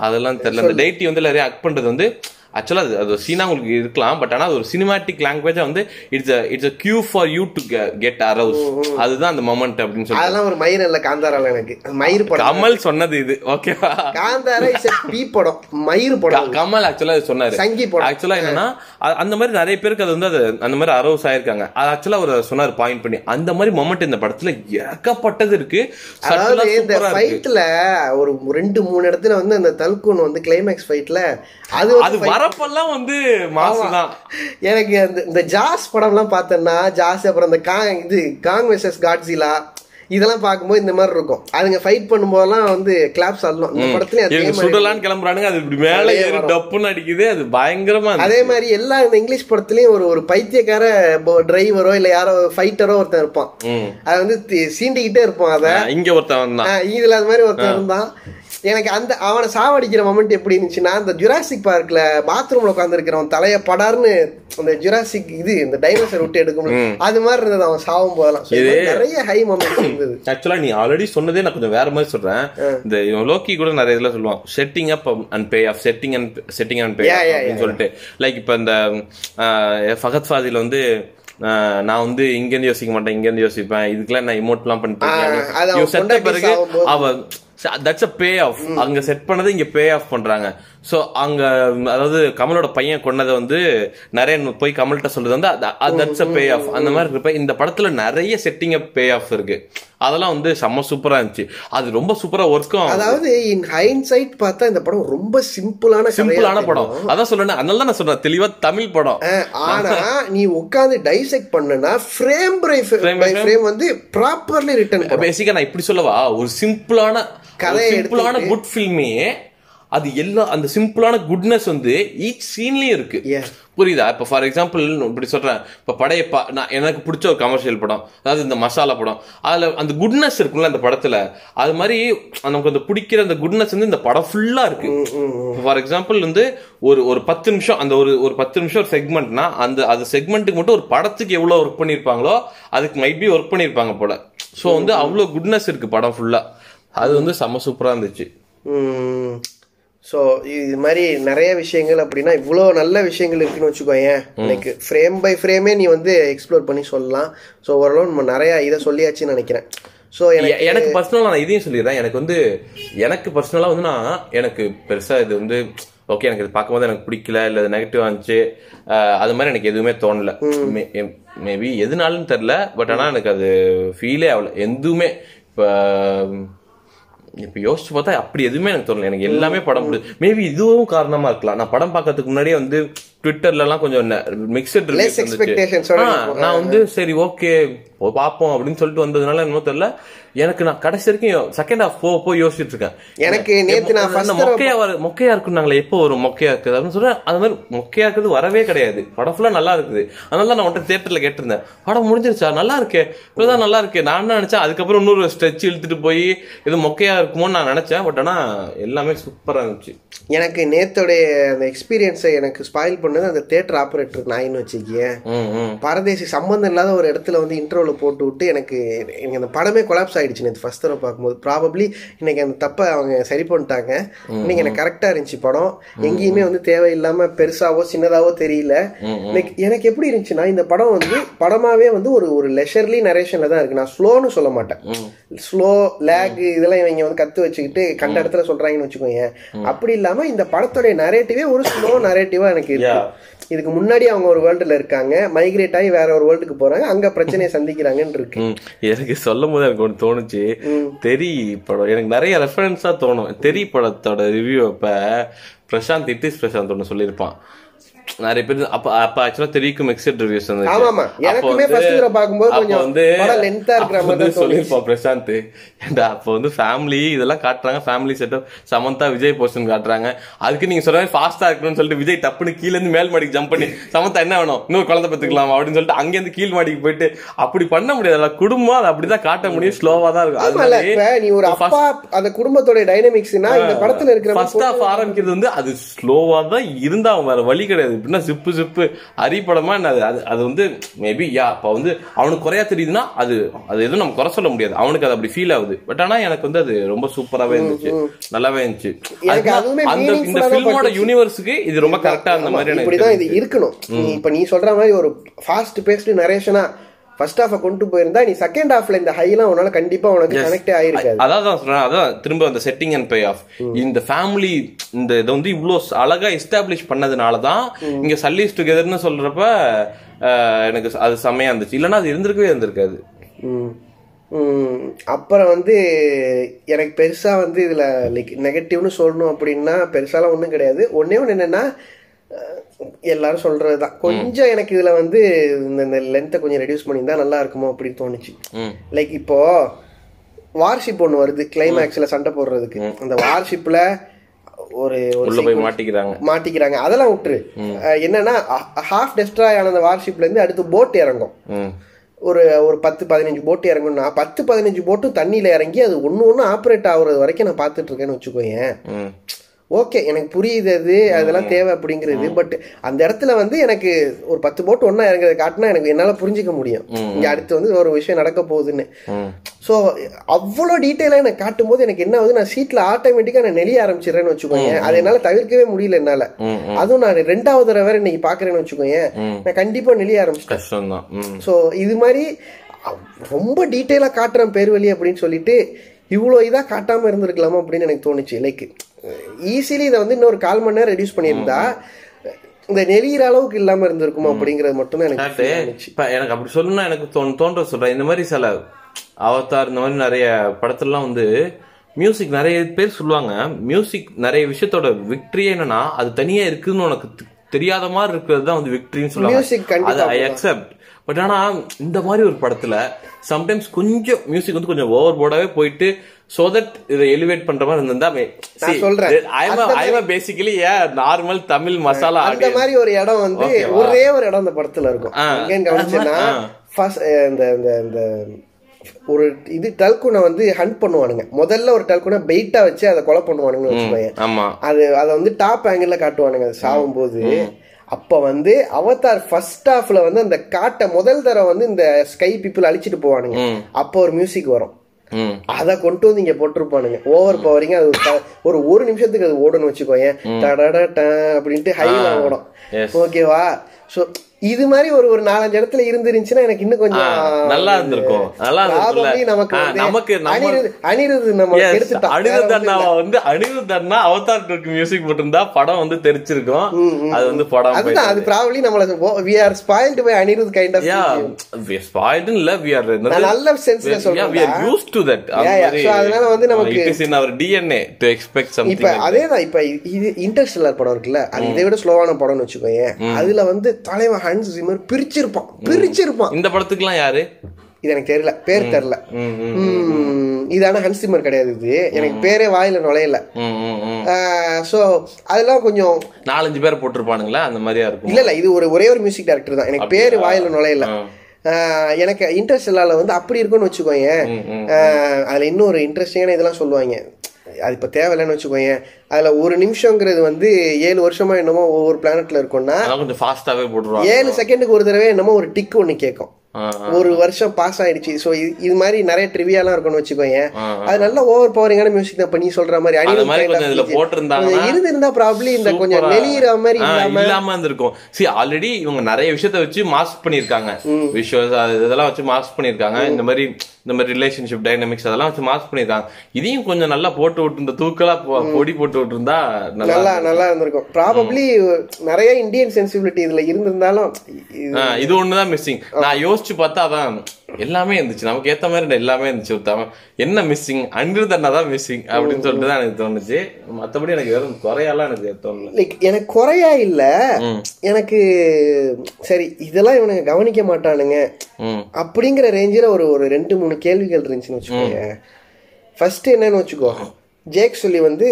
அதெல்லாம் தெரியல. அந்த டைட்டி வந்து எல்லாரையும் ஹக் பண்றது வந்து ஆக்சுவலா அது அது சீனா உங்களுக்கு இருக்கலாம் பட் ஆனா அது ஒரு சினிமாட்டிக் லாங்குவேஜா வந்து it's it's a cue for you to get arouse அதுதான் அந்த மொமெண்ட் அப்படின்னு சொல்லி அதெல்லாம் ஒரு மயிர் இல்ல காந்தாரால எனக்கு. மயிர் படம். கமல் சொன்னது இது ஓகேவா காந்தாரா இஸ் பி படம் மயிர் படம். அது. கமல் ஆக்சுவலா சொன்னாரு. சங்கி படம். ஆக்சுவலா என்னன்னா அ- அந்த மாதிரி நிறைய பேருக்கு அது வந்து அது அந்த மாதிரி அரவுஸ் ஆயிருக்காங்க. அது ஆக்சுவலா அவர் சொன்னார் பாயிண்ட் பண்ணி. அந்த மாதிரி மொமெண்ட் இந்த படத்துல ஏகப்பட்டது இருக்கு. அதாவது இந்த ஃபைட்ல ஒரு ரெண்டு மூணு இடத்துல வந்து அந்த தல்கூன் வந்து கிளைமேக்ஸ் ஃபைட்ல அது அது fight- வரப்பெல்லாம் வந்து மாசுதான் எனக்கு அந்த இந்த ஜாஸ் படம்லாம் பார்த்தேன்னா ஜாஸ் அப்புறம் இந்த காங் இது காங் வெர்சஸ் காட்ஸிலா இதெல்லாம் பார்க்கும்போது இந்த மாதிரி இருக்கும். அதுங்க ஃபைட் பண்ணும்போதெல்லாம் வந்து கிளாப்ஸ் ஆடலாம் இந்த படத்துலயும் மாதிரி சுடலான்னு கிளம்புறானுங்க அது இப்படி மேல ஏறி. டப்புன்னு அடிக்குது அது பயங்கரமா. அதே மாதிரி எல்லா இந்த இங்கிலீஷ் படத்துலயும் ஒரு ஒரு பைத்தியக்கார டிரைவரோ இல்ல யாரோ ஃபைட்டரோ ஒருத்தன் இருப்பான். அது வந்து சீண்டிக்கிட்டே இருப்பான் அத. இங்க ஒருத்தன் வந்தான். இதுல அது மாதிரி ஒருத்தன் இருந்தான். எனக்கு அந்த அவனை சாவடிக்கிற மொமெண்ட் எப்படி இருந்துச்சுன்னா அந்த ஜுராசிக் பார்க்ல பாத்ரூம்ல உட்காந்துருக்கிறவன் தலைய படார்னு அந்த ஜுராசிக் இது இந்த டைனோசர் விட்டு எடுக்கும் அது மாதிரி இருந்தது அவன் சாவும் போதெல்லாம். நிறைய ஹை மொமெண்ட் இருந்தது. ஆக்சுவலா நீ ஆல்ரெடி சொன்னதே நான் கொஞ்சம் வேற மாதிரி சொல்றேன். இந்த லோக்கி கூட நிறைய இதுல சொல்லுவான் setting up and pay off setting and setting and pay அப்படின்னு சொல்லிட்டு. லைக் இப்ப இந்த ஃபகத் ஃபாதில் வந்து நான் வந்து இங்க இருந்து யோசிக்க மாட்டேன் இங்க இருந்து யோசிப்பேன் இதுக்கெல்லாம் நான் இமோட்லாம் பண்ணிட்டு பிறகு. அவ தட்ஸ் அ பே ஆஃப் அங்க செட் பண்ணதை இங்க பே ஆஃப் பண்றாங்க. சோ அங்க அதாவது கமலோட பையன் கொன்னதை வந்து நிறைய போய் கமல்கிட்ட சொல்றது வந்து தட்ஸ் அ பே ஆஃப் அந்த மாதிரி இருப்ப இந்த படத்துல நிறைய செட்டிங் அப் பே ஆஃப் இருக்கு. அதெல்லாம் வந்து செம்ம சூப்பரா இருந்துச்சு. அது ரொம்ப சூப்பரா ஒர்க்கும் அதாவது இன் ஹைன்சைட் பார்த்தா இந்த படம் ரொம்ப சிம்பிளான சிம்பிளான. படம். அதான் சொல்றேன் அதனால தான் நான் சொல்றேன் தெளிவா தமிழ் படம். ஆனா நீ உட்கார்ந்து டைசெக்ட் பண்ணனா frame by Frame by frame. Frame வந்து ப்ராப்பர்லி ரிட்டன் பேசிக்கா நான் இப்படி சொல்லவா? ஒரு சிம்பிளான கதையை சிம்பிளான குட் ஃபில்மே அது எல்லா அந்த சிம்பிளான குட்னஸ் வந்து ஈச் சீன்லயும் இருக்கு. புரியுதா? இப்ப ஃபார் எக்ஸாம்பிள் இப்படி சொல்றேன். இப்ப படையப்பா நான் எனக்கு பிடிச்ச ஒரு கமர்ஷியல் படம். அதாவது இந்த மசாலா படம். அதுல அந்த குட்னஸ் இருக்கும்ல அந்த படத்துல. அது மாதிரி நமக்கு அந்த பிடிக்கிற அந்த குட்னஸ் வந்து இந்த படம் ஃபுல்லா இருக்கு. ஃபார் எக்ஸாம்பிள் வந்து ஒரு ஒரு பத்து நிமிஷம் அந்த ஒரு ஒரு பத்து நிமிஷம் ஒரு செக்மெண்ட்னா அந்த அந்த செக்மெண்ட்டுக்கு மட்டும் ஒரு படத்துக்கு எவ்வளவு ஒர்க் பண்ணிருப்பாங்களோ அதுக்கு மைட் பி ஒர்க் பண்ணிருப்பாங்க போல. சோ வந்து அவ்வளவு குட்னஸ் இருக்கு படம் ஃபுல்லா அது வந்து செம்ம சூப்பரா இருந்துச்சு. ஸோ இது மாதிரி நிறைய விஷயங்கள் அப்படின்னா இவ்வளோ நல்ல விஷயங்கள் இருக்குன்னு வச்சுக்கோயேன். எனக்கு ஃப்ரேம் பை ஃப்ரேமே நீ வந்து எக்ஸ்ப்ளோர் பண்ணி சொல்லலாம். ஸோ ஓரளவு நம்ம நிறைய இதை சொல்லியாச்சுன்னு நினைக்கிறேன். ஸோ எனக்கு எ- எனக்கு பர்சனலா நான் இதையும் சொல்லிடுறேன். எனக்கு வந்து எனக்கு பர்சனலா வந்து நான் எனக்கு பெருசா இது வந்து ஓகே எனக்கு இது பார்க்கும்போது எனக்கு பிடிக்கல இல்ல நெகட்டிவ் அஹ், அது மாதிரி எனக்கு எதுவுமே தோணல. மேபி எதுனாலும் தெரியல பட் ஆனா எனக்கு அது ஃபீலே ஆகல. எதுவுமே இப்ப இப்போ யோசிச்சு பார்த்தா அப்படி எதுவுமே எனக்கு தோணல. எனக்கு எல்லாமே படம் முடியுது மேபி இதுவும் காரணமா இருக்கலாம். நான் படம் பார்க்கறதுக்கு முன்னாடியே வந்து ட்விட்டர்ல எல்லாம் கொஞ்சம் மிக்சட். நான் வந்து சரி ஓகே பார்ப்போம் அப்படின்னு சொல்லிட்டு வந்ததுனால என்னமோ தெரியல. எனக்கு நான் கடைசி வரைக்கும் செகண்ட் ஹாஃப் போக போய் யோசிச்சுட்டு இருக்கேன். எனக்கு நேத்து நான் மொக்கையா வர மொக்கையா இருக்குன்னாங்களே எப்போ வரும் மொக்கையா இருக்குது அப்படின்னு சொல்றேன். அது மாதிரி மொக்கையா இருக்குது வரவே கிடையாது. படம் ஃபுல்லா நல்லா இருக்குது. அதனால தான் நான் உன்ட்ட தியேட்டர்ல கேட்டிருந்தேன். படம் முடிஞ்சிருச்சா? நல்லா இருக்கே. இப்பதான் நல்லா இருக்கு. நான் என்ன நினைச்சேன்? அதுக்கப்புறம் இன்னொரு ஸ்ட்ரெச் இழுத்துட்டு போய் இது மொக்கையா இருக்குமோன்னு நான் நினைச்சேன். பட் ஆனா எல்லாமே சூப்பரா இருந்துச்சு. எனக்கு நேத்தோடைய அந்த எக்ஸ்பீரியன்ஸை எனக்கு ஸ்பாயில் பண்ணது அந்த தேட்டர் ஆப்ரேட்டர் நாயின்னு வச்சுக்கேன் பரதேசி சம்பந்தம் இல்லாத ஒரு இடத்துல வந்து இன்டர்வியூல போட்டு விட்டு எனக்கு எனக்கு அந்த படமே கொலாப்ஸ் ஆயிடுச்சு நேற்று ஃபர்ஸ்ட் தடவை பார்க்கும்போது. ப்ராபப்ளி இன்னைக்கு அந்த தப்பை அவங்க சரி பண்ணிட்டாங்க. இன்னைக்கு எனக்கு கரெக்டா இருந்துச்சு படம். எங்கேயுமே வந்து தேவையில்லாம பெருசாவோ சின்னதாவோ தெரியல. எனக்கு- எனக்கு எப்படி இருந்துச்சுன்னா இந்த படம் வந்து படமாவே வந்து ஒரு ஒரு லெஷர்லி நரேஷன்ல தான் இருக்கு. நான் ஸ்லோன்னு சொல்ல மாட்டேன். ஸ்லோ லேக் இதெல்லாம் இவங்க வந்து கத்து வச்சுக்கிட்டு கண்ட இடத்துல சொல்றாங்கன்னு வச்சுக்கோங்க அப்படி இல்லாம இந்த படத்தோடைய நரேட்டிவே ஒரு ஸ்லோ நரேட்டிவா எனக்கு இருக்கு. இதுக்கு முன்னாடி அவங்க ஒரு வேர்ல்டுல இருக்காங்க. மைக்ரேட் ஆகி வேற ஒரு வேர்ல்டுக்கு போறாங்க. அங்க பிரச்சனையை சந்திக்கிறாங்கன்னு இருக்கு. எனக்கு சொல்லும் போது எனக்கு ஒன்று தோணுச்சு. தெரி படம் எனக்கு நிறைய ரெஃபரன்ஸா தோணும். தெரி படத்தோட ரிவ்யூ அப்ப பிரசாந்த் இட்டிஸ் பிரசாந்த் ஒன்று சொல்லியிருப்பான். நிறைய பேர் அப்ப அப்ப ஆக்சுவலா தெரிவிக்கும் மிக்சட் ரிவ்யூஸ் மாதிரி தான் சொல்லியிருப்பான் பிரசாந்த். ஏன்டா அப்ப வந்து ஃபேமிலி இதெல்லாம் காட்டுறாங்க. Family setup Samantha Vijay portion காட்டுறாங்க. அதுக்கு நீங்க சொல்ற ஃபாஸ்டா இருக்கணும்னு சொல்லிட்டு விஜய் டப்புன்னு கீழ இருந்து மேல் மாடிக்கு ஜம்ப் பண்ணி சமந்தா என்ன வேணும்? இன்னொரு குழந்தை பெத்துக்கலாம் அப்படின்னு சொல்லிட்டு அங்க இருந்து கீழ் மாடிக்கு போயிட்டு அப்படி பண்ண முடியாது. குடும்பம் அதை அப்படிதான் காட்ட முடியும். ஸ்லோவா தான் இருக்கும். மாதிரி நீ ஒரு அப்பா அந்த குடும்பத்தோட டைனமிக்ஸ்னா இந்த படத்துல இருக்கிற மாதிரி ஃபர்ஸ்ட் ஆரம்பிக்கிறது வந்து அது ஸ்லோவா தான் இருந்தா வேற வழி கிடையாது. தெரியாது இப்படின்னா சிப்பு சிப்பு. அரி படமா என்ன அது? அது அது வந்து மேபி யா அப்ப வந்து அவனுக்கு குறையா தெரியுதுன்னா அது அது எதுவும் நம்ம குறை சொல்ல முடியாது. அவனுக்கு அது அப்படி ஃபீல் ஆகுது. பட் ஆனா எனக்கு வந்து அது ரொம்ப சூப்பராவே இருந்துச்சு. நல்லாவே இருந்துச்சு. அந்த இந்த ஃபில்மோட. யூனிவர்ஸுக்கு இது ரொம்ப கரெக்டா அந்த மாதிரி எனக்கு இது. இருக்கணும். இப்ப நீ சொல்ற மாதிரி ஒரு ஃபாஸ்ட் பேஸ்டு நரேஷனா ஃபர்ஸ்ட் ஹாஃப கொண்டு போயிருந்தா நீ செகண்ட் ஹாஃப்ல இந்த ஹைலாம் உன்னால கண்டிப்பா உனக்கு கனெக்டே ஆயிருக்காது. அதான் தான் சொல்றேன். அதான் திரும்ப அந்த செட்டிங் அண்ட் பே ஆஃப் இந்த ஃபேமிலி இந்த இதை வந்து இவ்வளோ அழகா எஸ்டாப்ளிஷ் பண்ணதுனால தான் இங்க சல்லீஸ் டுகெதர்னு சொல்றப்ப எனக்கு அது செமையா இருந்துச்சு. இல்லைன்னா அது இருந்திருக்கவே இருந்திருக்காது. அப்புறம் வந்து எனக்கு பெருசா வந்து இதுல லைக் நெகட்டிவ்னு சொல்லணும் அப்படின்னா பெருசாலாம் ஒண்ணும் கிடையாது. ஒண்ணே ஒண்ணு என்னன்னா எல்லாரும் சொல்றதுதான். கொஞ்சம் எனக்கு இதுல வந்து இந்த- லென்த்தை கொஞ்சம் ரெடியூஸ் பண்ணியிருந்தா நல்லா இருக்குமோ அப்படின்னு தோணுச்சு. லைக் இப்போ வார்ஷிப் ஒன்று வருது கிளைமேக்ஸ்ல சண்டை போடுறதுக்கு. அந்த வார்ஷிப்ல ஒரு மாட்டிக்கிறாங்க. மாட்டிக்கிறாங்க. அதெல்லாம் விட்டுரு. என்னன்னா ஹாஃப் டெஸ்ட்ராய் ஆன அந்த வார்ஷிப்ல இருந்து அடுத்து போட் இறங்கும். ஒரு ஒரு பத்து பதினஞ்சு போட்டு இறங்கும்னா பத்து பதினஞ்சு போட்டும் தண்ணியில இறங்கி அது ஒன்று ஒன்று ஆப்ரேட் ஆகுறது வரைக்கும் நான் பார்த்துட்டு இருக்கேன்னு வச்சுக்கோயேன். ம். ஓகே எனக்கு புரியுது அது அதெல்லாம் தேவை அப்படிங்கிறது. பட் அந்த இடத்துல வந்து எனக்கு ஒரு பத்து போட்டு ஒன்றா இறங்குறத காட்டினா எனக்கு என்னால் புரிஞ்சுக்க முடியும். இங்கே அடுத்து வந்து ஒரு விஷயம் நடக்க போகுதுன்னு. ஸோ அவ்வளோ டீட்டெயிலாக எனக்கு காட்டும் போது எனக்கு என்ன ஆகுது நான் சீட்டில் ஆட்டோமேட்டிக்காக நான் நெளிய ஆரம்பிச்சிடுறேன்னு வச்சுக்கோங்க அதை என்னால் தவிர்க்கவே முடியல என்னால். அதுவும் நான் ரெண்டாவது தடவை வேற இன்னைக்கு பார்க்குறேன்னு வச்சுக்கோங்க நான் கண்டிப்பாக நெளிய ஆரம்பிச்சிட்டேன். ஸோ இது மாதிரி ரொம்ப டீட்டெயிலாக காட்டுறேன் பேர் வழி அப்படின்னு சொல்லிட்டு இவ்வளோ இதாக காட்டாமல் இருந்திருக்கலாமா அப்படின்னு எனக்கு தோணுச்சு. லைக் ஈஸிலி இதை வந்து இன்னொரு கால் மணி நேரம் ரெடியூஸ் பண்ணியிருந்தா இந்த நெறிகிற அளவுக்கு இல்லாமல் இருந்திருக்குமா அப்படிங்கிறது மட்டும்தான் எனக்கு. இப்ப எனக்கு அப்படி சொல்லணும்னா எனக்கு தோன் தோன்ற சொல்றேன். இந்த மாதிரி சில அவதார் இந்த மாதிரி நிறைய படத்துலலாம் வந்து மியூசிக் நிறைய பேர் சொல்லுவாங்க. மியூசிக் நிறைய விஷயத்தோட விக்டரி என்னன்னா அது தனியா இருக்குன்னு உனக்கு தெரியாத மாதிரி இருக்கிறது தான் வந்து விக்டரின்னு சொல்லுவாங்க. அது ஐ அக்செப்ட் பட் ஆனா இந்த மாதிரி ஒரு படத்துல சம்டைம்ஸ் கொஞ்சம் மியூசிக் வந்து கொஞ்சம் ஓவர் போர்டாவே போயிட்டு சோ தட் இதை எலிவேட் பண்ற மாதிரி இருந்தா சொல்றேன். அந்த மாதிரி- basically a normal Tamil masala அந்த மாதிரி ஒரு இடம் வந்து? ஒரே ஒரு இடம் அந்த படத்துல இருக்கும். எங்கன்னு கவனிச்சேன்னா இந்த இந்த இந்த ஒரு இது டல்குனை வந்து ஹண்ட் பண்ணுவானுங்க. முதல்ல ஒரு டல்குனை பெயிட்டா வச்சு அதை கொலை பண்ணுவானுங்கன்னு வச்சுக்கோங்க ஆமா. அது அதை வந்து டாப் ஆங்கிள் காட்டுவானுங்க. அது சாவும் போது அப்ப வந்து அவதார் ஃபர்ஸ்ட் ஹாஃப்ல வந்து அந்த காட்டை முதல் தடவை வந்து இந்த ஸ்கை பீப்புள் அழிச்சிட்டு போவானுங்க. அப்போ ஒரு மியூசிக் வரும். அதை கொண்டு வந்து இங்க போட்டிருப்பானுங்க. ஓவர் பவரிங்க அது ஒரு ஒரு நிமிஷத்துக்கு அது ஓடுன்னு ட அப்படின்ட்டு ஹைல ஓடும். ஓகேவா சோ இது மாதிரி ஒரு ஒரு நாலஞ்சு இடத்துல இருந்துருந்துச்சுன்னா எனக்கு இன்னும் கொஞ்சம் நல்லா இருந்திருக்கும். நல்லா நமக்கு நமக்கு அனிருத் நம்ம Yes, எடுத்துட்டான் அனிருத் அண்ணாவை வந்து அனிருத் அண்ணா அவதார் டூக்கு மியூசிக் போட்டிருந்தா படம் வந்து தெரிச்சிருக்கும். அது வந்து படம் அதுதான் அது ப்ராபப்ளி நம்மள we are spoiled by Anirudh kind of yeah spoiled இல்ல we are நான் நல்ல சென்ஸ்ல சொல்றேன் we are used to that. Yeah, yeah. So, அதனால வந்து நமக்கு- it is in our DNA to expect something இப்ப. அதேதான் இப்ப இது இன்டர்ஸ்டெல்லார் படம் இருக்குல்ல அது இதை விட ஸ்லோவான படம்னு வச்சுக்கோங்க அதுல வந்து தலைவன் ஹன்ஸ் ஜிமர் பிரிச்சிருப்பான் பிரிச்சிருப்பான். இந்த படத்துக்குலாம் யாரு? இது எனக்கு தெரியல பேர் தெரியல. இதான ஹன்ஸ் ஜிமர் கிடையாது இது. எனக்கு பேரே வாயில நுழையல. சோ அதெல்லாம் கொஞ்சம் நாலஞ்சு பேர் போட்டிருப்பானுங்களா? அந்த மாதிரியா இருக்கும். இல்ல இல்ல இது ஒரு ஒரே ஒரு மியூசிக் டைரக்டர் தான். எனக்கு பேரு வாயில நுழையல. எனக்கு இன்ட்ரெஸ்ட் வந்து அப்படி இருக்கும்னு வச்சுக்கோங்க அதுல இன்னொரு இன்ட்ரெஸ்டிங்கான இதெல்லாம் சொல்லுவாங்க. அது இப்ப தேவையில்லைன்னு வச்சுக்கோங்க அதுல ஒரு நிமிஷங்கிறது வந்து ஏழு வருஷமா என்னமோ ஒவ்வொரு பிளானட்ல இருக்கும்னா கொஞ்சம் ஃபாஸ்டாவே போட்டுருவாங்க. ஏழு செகண்டுக்கு ஒரு தடவை என்னமோ ஒரு டிக் ஒண்ணு கேட்கும் ஒரு வருஷம் பாஸ் ஆயிடுச்சு. சோ இது மாதிரி நிறைய ட்ரிவியாலாம் இருக்கும்னு வச்சுக்கோங்க அது நல்ல ஓவர் பவரிங்கான மியூசிக் தான். நீ சொல்ற மாதிரி இருந்திருந்தா ப்ராப்ளி இந்த கொஞ்சம் நெளிகிற மாதிரி இல்லாம இருந்திருக்கும். சி ஆல்ரெடி இவங்க நிறைய விஷயத்த வச்சு மாஸ்க் பண்ணிருக்காங்க விஷுவல்ஸ் இதெல்லாம் வச்சு மாஸ்க் பண்ணிருக்காங்க இந்த மாதிரி இந்த மாதிரி ரிலேஷன்ஷிப் டைனமிக்ஸ் அதெல்லாம் வச்சு மாஸ்க் பண்ணிருக்காங்க இதையும் கொஞ்சம் நல்லா போட்டு விட்டு இந்த தூக்கலா பொடி போட்டு விட்டுருந்தா நல்லா நல்லா நல்லா இருந்திருக்கும். ப்ராபப்ளி நிறைய இந்தியன் சென்சிபிலிட்டி இதுல இருந்திருந்தாலும் இது- ஒண்ணுதான் மிஸ்ஸிங் நான் யோசிச்சு பார்த்தா அதான் எல்லாமே இருந்துச்சு. நமக்கு ஏத்த மாதிரி எல்லாமே இருந்துச்சு. என்ன மிஸ்ஸிங் அனிருத் அண்ணா தான் மிஸ்ஸிங் அப்படின்னு சொல்லிட்டு தான் எனக்கு தோணுச்சு. மத்தபடி எனக்கு வெறும் குறையெல்லாம் எனக்கு தோணல. லைக் எனக்கு குறையா இல்ல. எனக்கு சரி இதெல்லாம் இவனுங்க கவனிக்க மாட்டானுங்க. அப்படிங்கிற ரேஞ்சில் ஒரு ஒரு ரெண்டு மூணு கேள்விகள் இருந்துச்சுன்னு வச்சுக்கோங்க ஃபர்ஸ்ட் என்னன்னு வச்சுக்கோ. ஜேக் சொல்லி வந்து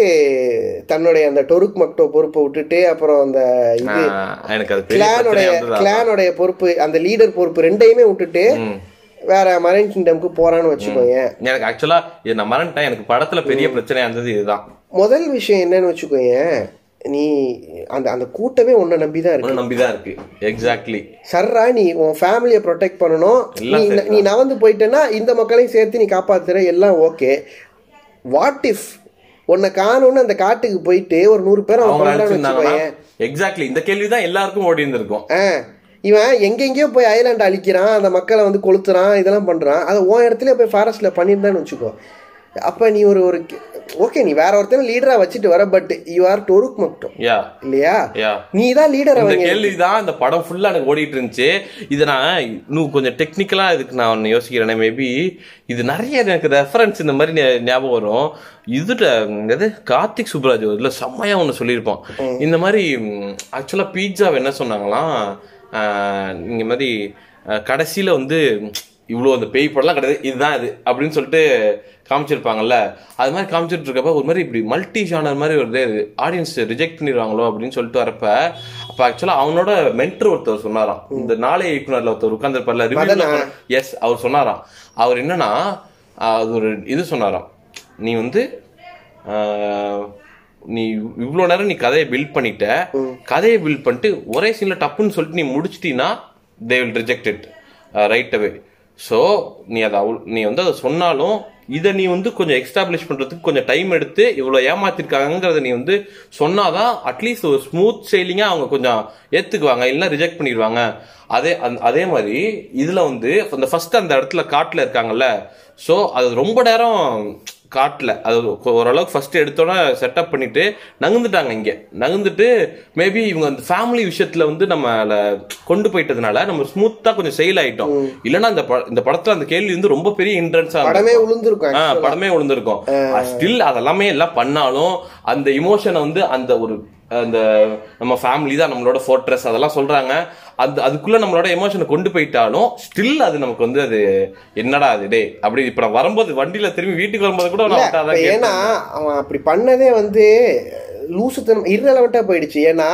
தன்னுடைய அந்த டொருக் மக்டோ பொறுப்பை விட்டுட்டு அப்புறம் அந்த இது கிளானுடைய கிளானுடைய பொறுப்பு அந்த லீடர் பொறுப்பு ரெண்டையுமே விட்டுட்டு வேற மரைன் கிங்டம்க்கு போறான்னு வச்சுக்கோங்க எனக்கு ஆக்சுவலா இது நான் மறந்துட்டேன். எனக்கு படத்துல பெரிய பிரச்சனையா இருந்தது இதுதான். முதல் விஷயம் என்னன்னு வச்சுக்கோங்க நீ அந்த அந்த கூட்டமே உன்னை நம்பி தான் இருக்கு. உன்னை நம்பிதான் இருக்கு. எக்ஸாக்ட்லி சர்ரா நீ உன் ஃபேமிலியை ப்ரொடெக்ட் பண்ணணும். நீ நீ நவந்து போயிட்டேன்னா இந்த மக்களையும் சேர்த்து நீ காப்பாத்துற. எல்லாம் ஓகே வாட் இஃப் உன்னை காணும்னு அந்த காட்டுக்கு போயிட்டு ஒரு நூறு பேர் அவன் எக்ஸாக்ட்லி இந்த கேள்விதான் எல்லாருக்கும் ஓடி இருந்திருக்கும். இவன் எங்கெங்கேயோ போய் ஐலாண்ட் அழிக்கிறான் அந்த மக்களை வந்து கொளுத்துறான் இதெல்லாம் பண்றான். அதை உன் இடத்துல போய் ஃபாரஸ்ட்ல பண்ணியிருந்தான்னு வச்சுக்கோ. அப்ப நீ ஒரு ஒரு ஓகே நீ வேற ஒருத்தனை லீடரா வச்சுட்டு வர பட் யூ ஆர் டொருக் மட்டும் யா இல்லையா? நீ தான் லீடர் அவங்க கேள்விதான் இந்த படம் ஃபுல்லா எனக்கு ஓடிட்டு இருந்துச்சு. இதை நான் இன்னும் கொஞ்சம் டெக்னிக்கலா இதுக்கு நான் ஒன்னு யோசிக்கிறேன். மேபி இது நிறைய எனக்கு ரெஃபரன்ஸ் இந்த மாதிரி ஞாபகம் வரும். இதுல எது கார்த்திக் சுப்ராஜ் இதுல செம்மையா ஒண்ணு சொல்லியிருப்போம் இந்த மாதிரி ஆக்சுவலா பீட்சாவை என்ன சொன்னாங்களாம் இந்த மாதிரி கடைசியில வந்து இவ்வளோ அந்த பேய் படம்லாம் கிடையாது. இதுதான் இது அப்படின்னு சொல்லிட்டு காமிச்சிருப்பாங்கல்ல. அது மாதிரி காமிச்சிட்டு இருக்கப்ப ஒரு மாதிரி இப்படி மல்டி ஜானர் மாதிரி ஒரு ஆடியன்ஸ் ரிஜெக்ட் பண்ணிடுவாங்களோ அப்படின்னு சொல்லிட்டு வரப்ப அப்ப ஆக்சுவலா அவனோட மென்டர் ஒருத்தர் சொன்னாராம். இந்த நாளை இயக்குனர்ல ஒருத்தர் உட்கார்ந்துருப்பார்ல மதனா? எஸ் அவர் சொன்னாராம். அவர் என்னன்னா அது ஒரு இது சொன்னாராம். நீ வந்து நீ இவ்வளோ நேரம் நீ கதையை பில்ட் பண்ணிட்ட. கதையை பில்ட் பண்ணிட்டு ஒரே சீன்ல டப்புன்னு சொல்லிட்டு நீ முடிச்சிட்டீன்னா they will reject it right away so நீ அதை அவ்- நீ வந்து அதை சொன்னாலும் இதை நீ வந்து கொஞ்சம் எக்ஸ்டாப்ளிஷ் பண்ணுறதுக்கு கொஞ்சம் டைம் எடுத்து இவ்வளோ ஏமாத்திருக்காங்கிறத நீ வந்து சொன்னாதான் அட்லீஸ்ட் ஒரு ஸ்மூத் செயலிங்காக அவங்க கொஞ்சம் ஏற்றுக்குவாங்க இல்லைன்னா ரிஜெக்ட் பண்ணிடுவாங்க. அதே அந் அதே மாதிரி இதில் வந்து அந்த ஃபர்ஸ்ட் அந்த இடத்துல காட்டில் இருக்காங்கல்ல ஸோ அது ரொம்ப நேரம் காட்டல. அது ஓரளவுக்கு ஃபர்ஸ்ட் எடுத்தோன்னே செட்டப் பண்ணிட்டு நகர்ந்துட்டாங்க இங்க. நகர்ந்துட்டு மேபி இவங்க அந்த ஃபேமிலி விஷயத்துல வந்து நம்மள கொண்டு போயிட்டதுனால நம்ம ஸ்மூத்தா கொஞ்சம் செயல் ஆயிட்டோம். இல்லைன்னா இந்த இந்த படத்துல அந்த கேள்வி வந்து ரொம்ப பெரிய இன்ட்ரென்ஸா படமே உளுந்துருக்கும் ஆ, படமே விழுந்திருக்கும் ஸ்டில் அதெல்லாமே எல்லாம் பண்ணாலும் அந்த இமோஷனை வந்து அந்த ஒரு அந்த நம்ம ஃபேமிலி தான் நம்மளோட ஃபோர்ட்ரஸ் அதெல்லாம் சொல்றாங்க. அந்த அதுக்குள்ள நம்மளோட எமோஷனை கொண்டு போயிட்டாலும் ஸ்டில் அது நமக்கு வந்து அது என்னடா அது டே அப்படி இப்ப நான் வரும்போது வண்டியில திரும்பி வீட்டுக்கு வரும்போது கூட ஏன்னா. அவன் அப்படி பண்ணதே வந்து லூசுத்தனம் irrelevant-ஆ போயிடுச்சு. ஏன்னா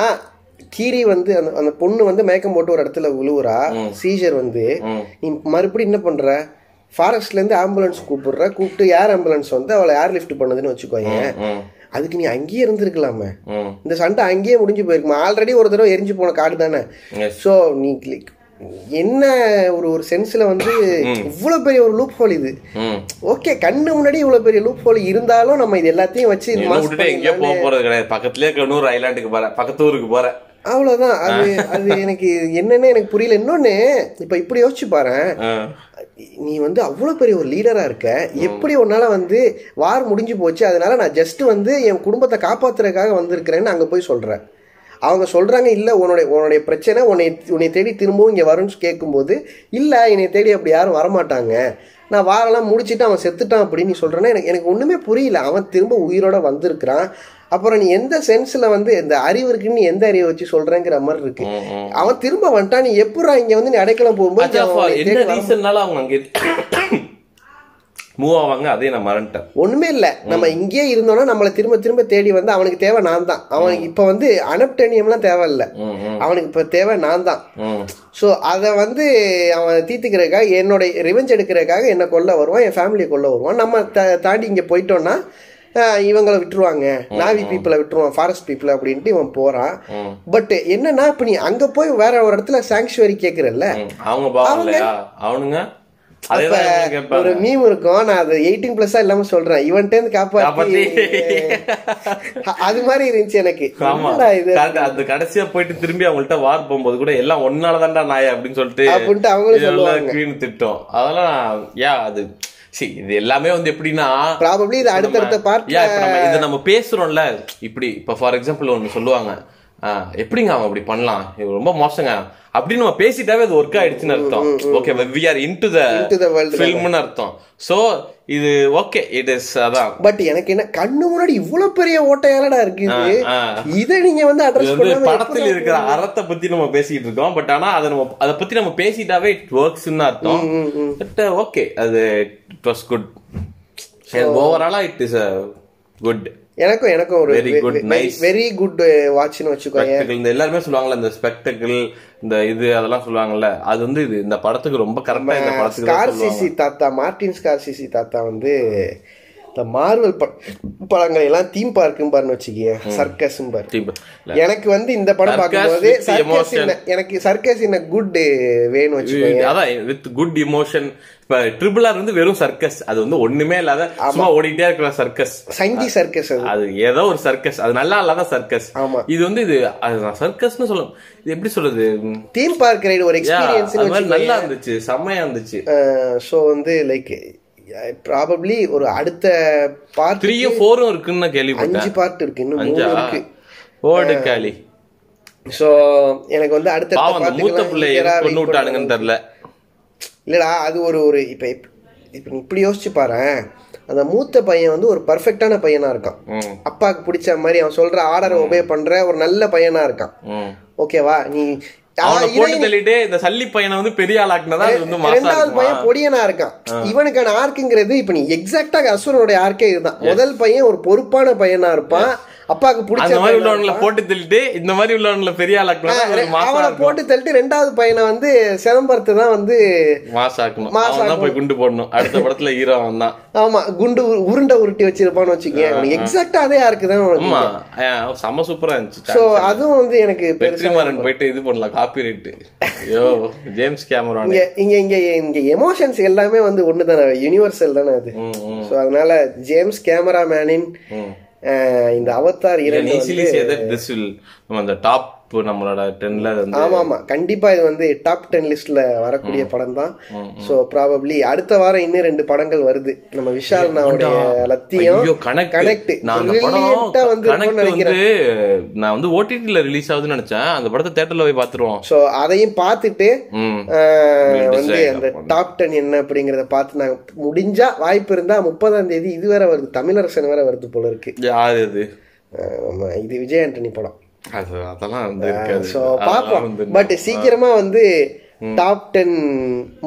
கீரி வந்து அந்த அந்த பொண்ணு வந்து மயக்கம் போட்டு ஒரு இடத்துல விழுவுறா சீஜர் வந்து. நீ மறுபடியும் என்ன பண்ற? ஃபாரஸ்ட்ல இருந்து ஆம்புலன்ஸ் கூப்பிடுற. கூப்பிட்டு ஏர் ஆம்புலன்ஸ் வந்து அவளை ஏர் லிஃப்ட் பண்ணுதுன்னு வச்சுக்கோங்க அதுக்கு நீ அங்கேயே இருந்திருக்கலாமே. இந்த சண்டை அங்கேயே முடிஞ்சு போயிருக்குமா. ஆல்ரெடி ஒரு தடவை எரிஞ்சு போன காடு தானே. ஸோ நீ என்ன ஒரு ஒரு சென்ஸ்ல வந்து இவ்வளவு பெரிய ஒரு லூப் ஹோல் இது. ஓகே கண்ணு முன்னாடி இவ்வளவு பெரிய லூப் ஹோல் இருந்தாலும் நம்ம இது எல்லாத்தையும் வச்சு எங்கேயோ போக போறது கிடையாது. பக்கத்துலயே இன்னொரு ஐலாண்டுக்கு போறேன். பக்கத்து ஊருக்கு போறேன். அவ்வளவுதான். அது அது எனக்கு என்னன்னு எனக்கு புரியல. இன்னொன்னு இப்ப இப்படி யோசிச்சு பாரு. நீ வந்து அவ்வளவு பெரிய ஒரு லீடரா இருக்க. எப்படி உன்னால வந்து வார் முடிஞ்சு போச்சு? அதனால நான் ஜஸ்ட் வந்து என் குடும்பத்தை காப்பாத்துறதுக்காக வந்திருக்கிறேன்னு அங்க போய் சொல்றேன். அவங்க சொல்றாங்க இல்ல உன்னுடைய உன்னுடைய பிரச்சனை உன்னை உன்னை தேடி திரும்பவும் இங்க வரும்னு கேட்கும்போது இல்ல என்னை தேடி அப்படி யாரும் வரமாட்டாங்க. நான் வாரெல்லாம் முடிச்சிட்டு அவன் செத்துட்டான் அப்படின்னு நீ சொல்றேன்னா எனக்கு எனக்கு ஒண்ணுமே புரியல. அவன் திரும்ப உயிரோட வந்திருக்கிறான். அப்புறம் நீ எந்த சென்ஸ்ல வந்து இந்த அறிவு இருக்குன்னு நீ எந்த அறிவை வச்சு சொல்றேங்கிற மாதிரி இருக்கு. அவன் திரும்ப வந்துட்டான். நீ எப்படா இங்க வந்து நீ அடைக்கலம் போகும்போது என்ன ரீசன்னால அவங்க அங்க மூவ் ஆவாங்க அதே நான் மறந்துட்டேன். ஒண்ணுமே இல்ல. நம்ம இங்கேயே இருந்தோம்னா நம்மள திரும்ப திரும்ப தேடி வந்து அவனுக்கு தேவை நான் தான். அவனுக்கு இப்ப வந்து அனப்டனியம்லாம் தேவையில்ல அவனுக்கு இப்ப தேவை நான் தான். ஸோ அதை வந்து அவன் தீர்த்துக்கிறதுக்காக என்னோட ரிவெஞ்ச் எடுக்கிறதுக்காக என்ன கொல்ல வருவான் என் ஃபேமிலியை கொல்ல வருவான். நம்ம தாண்டி இங்க போயிட்டோம்னா இவங்களை விட்டுருவாங்க. நாவி பீப்புளை விட்டுருவான் ஃபாரஸ்ட் பீப்புள் அப்படின்ட்டு இவன் போறான். பட் என்னன்னா இப்ப நீ அங்க போய் வேற ஒரு இடத்துல சாங்சுவரி கேக்குறல்ல. அவங்க அவனுங்க? ஒரு மீம் இருக்கும். நான் அது எயிட்டீன் பிளஸ்ஸா இல்லாம சொல்றேன். இவன்ட்டே இருந்து காப்பாத்தி. அது மாதிரி இருந்துச்சு எனக்கு. அந்த கடைசியா போயிட்டு திரும்பி அவங்கள்ட்ட வார் போகும்போது கூட எல்லாம் ஒன்னாலதான்டா நாய அப்படின்னு சொல்லிட்டு அப்படின்ட்டு அவங்களும் சொல்லுவாங்க. திட்டம். அதெல்லாம் யா அது see இது எல்லாமே வந்து எப்படின்னா ப்ராபப்ளி இது அடுத்தடுத்த பார்ட் இதை நம்ம பேசுறோம்ல. இப்படி இப்ப ஃபார் எக்ஸாம்பிள் ஒன்னு சொல்லுவாங்க. எப்படிங்க அவன் அப்படி பண்ணலாம்? இது ரொம்ப மோசங்க. அப்படின்னு நம்ம பேசிட்டாவே அது ஒர்க் ஆயிடுச்சுன்னு அர்த்தம். Okay we are into the ஃபில்ம்னு அர்த்தம். சோ இது ஓகே இட் இஸ் அதான். பட் எனக்கு என்ன கண்ணு முன்னாடி இவ்வளவு பெரிய ஓட்டையாலடா இருக்கு இது. நீங்க வந்து அட்ரஸ் பண்ணாம படத்தில் இருக்கிற அறத்தை பத்தி நம்ம பேசிட்டு இருக்கோம். பட் ஆனா அதை நம்ம அதை பத்தி நம்ம பேசிட்டாவே இட் ஒர்க்ஸ்னு அர்த்தம். பட் ஓகே அது இட் வாஸ் குட் ஓவராலா இட் இஸ் குட் எனக்கும் எனக்கும் ஒரு Very good, nice. Very good வாட்ச்னு வச்சுக்கோங்க இந்த எல்லாருமே சொல்லுவாங்கல்ல இந்த ஸ்பெக்டக்கிள் இந்த இது அதெல்லாம் சொல்லுவாங்கல்ல. அது வந்து இது இந்த படத்துக்கு ரொம்ப கரெக்டா இந்த படத்துக்கு ஸ்கார்சிசி தாத்தா மார்டின் ஸ்கார்சிசி தாத்தா வந்து இந்த மார்வல் படங்களை எல்லாம் தீம் பார்க்கும் பாருன்னு வச்சுக்கிய சர்க்கஸ் பாரு. தீப- எனக்கு வந்து இந்த படம் Circus பார்க்கும்போது சர்க்கஸ். எனக்கு சர்க்கஸ் இன்ன குட் வேணும் வச்சுக்கோங்க அதான் வித் குட் இமோஷன் இப்ப ட்ரிபிள் ஆர் வந்து வெறும் சர்க்கஸ் அது வந்து ஒண்ணுமே இல்லாத சும்மா ஓடிட்டே இருக்கிற சர்க்கஸ் சங்கி சர்க்கஸ் அது. ஏதோ ஒரு சர்க்கஸ் அது நல்லா இல்லாத சர்க்கஸ் ஆமா. இது வந்து இது சர்க்கஸ்னு சொல்லும் இது எப்படி சொல்றது? தீம் பார்க் ரைடு ஒரு எக்ஸ்பீரியன்ஸ் நல்லா இருந்துச்சு. செம்மையா இருந்துச்சு. ஸோ வந்து லைக் ப்ராபப்ளி ஒரு அடுத்த பார்ட் த்ரீயும் ஃபோரும் இருக்குன்னு நான் அஞ்சு கேள்விப்பட்டேன் பார்ட் இருக்கு இன்னும் மூணு இருக்கு. ஓடு காலி ஸோ எனக்கு வந்து அடுத்த மூத்த பிள்ளைய கொண்டு விட்டானுங்கன்னு தெரியல இல்லடா அது ஒரு ஒரு இப்ப இப்ப- இப்படி யோசிச்சு பாரு. அந்த மூத்த பையன் வந்து ஒரு பர்ஃபெக்டான பையனா இருக்கான். அப்பாவுக்கு பிடிச்ச மாதிரி அவன் சொல்ற ஆர்டரை ஒபே பண்ற ஒரு நல்ல பையனா இருக்கான். ஓகேவா நீ இந்த சல்லி பையனை வந்து பெரிய ஆளாக்குனதா வந்து ரெண்டாவது பையன் பொடியனா இருக்கான். இவனுக்கான ஆர்க்குங்கிறது இப்ப நீ எக்ஸாக்டா அசுரனுடைய ஆர்க்கே இதுதான். முதல் பையன் ஒரு பொறுப்பான பையனா இருப்பான். அப்பாவுக்கு பிடிச்ச மாதிரி உள்ளவங்களை போட்டு தள்ளிட்டு இந்த மாதிரி உள்ளவங்களை பெரிய மாசா அவனை போட்டு தள்ளிட்டு ரெண்டாவது பையனை வந்து சிதம்பரத்தை தான் வந்து மாசாக்கணும் தான் போய் குண்டு போடணும். அடுத்த படத்துல ஹீரோ அவன் தான். ஆமா குண்டு உரு- உருண்டை உருட்டி வச்சிருப்பான்னு வச்சுக்கேன் எக்ஸாக்டா அதே ஆர்க்கு தான் ஆமா. செம சூப்பரா இருந்துச்சு. சோ அதுவும் வந்து எனக்கு வெற்றிமாறன் போயிட்டு இது பண்ணலாம் காப்பி ரைட் ஐயோ ஜேம்ஸ் கேமரான் இங்க இங்க இங்க இங்க எமோஷன்ஸ் எல்லாமே வந்து ஒண்ணுதானே யூனிவர்சல் தானே அது. சோ அதனால ஜேம்ஸ் கேமராமேனின் இந்த அவதார் இரண்டு அந்த டாப் நம்மளோட டென்ல வந்து ஆமா ஆமா. கண்டிப்பா இது வந்து டாப் டென் லிஸ்ட்ல வரக்கூடிய படம் தான் சோ ப்ராபப்ளி அடுத்த வாரம் இன்னும் ரெண்டு படங்கள் வருது. நம்ம விஷால் நாவுடைய லத்தியம் கனெக்ட் நான் நான் வந்து ஓடிடில ரிலீஸ் ஆகுதுன்னு நினைச்சேன். அந்த படத்தை தியேட்டர்ல போய் பாத்துருவோம் சோ அதையும் பார்த்துட்டு வந்து அந்த டாப் டென் என்ன அப்படிங்கறத பார்த்து நாங்க முடிஞ்சா வாய்ப்பு இருந்தா முப்பதாம் தேதி இது வேற வருது. தமிழரசன் வேற வருது போல இருக்கு. இது விஜய் ஆண்டனி படம். அது அதெல்லாம் வந்து ஸோ பார்ப்போம் பட் சீக்கிரமா வந்து டாப் டென்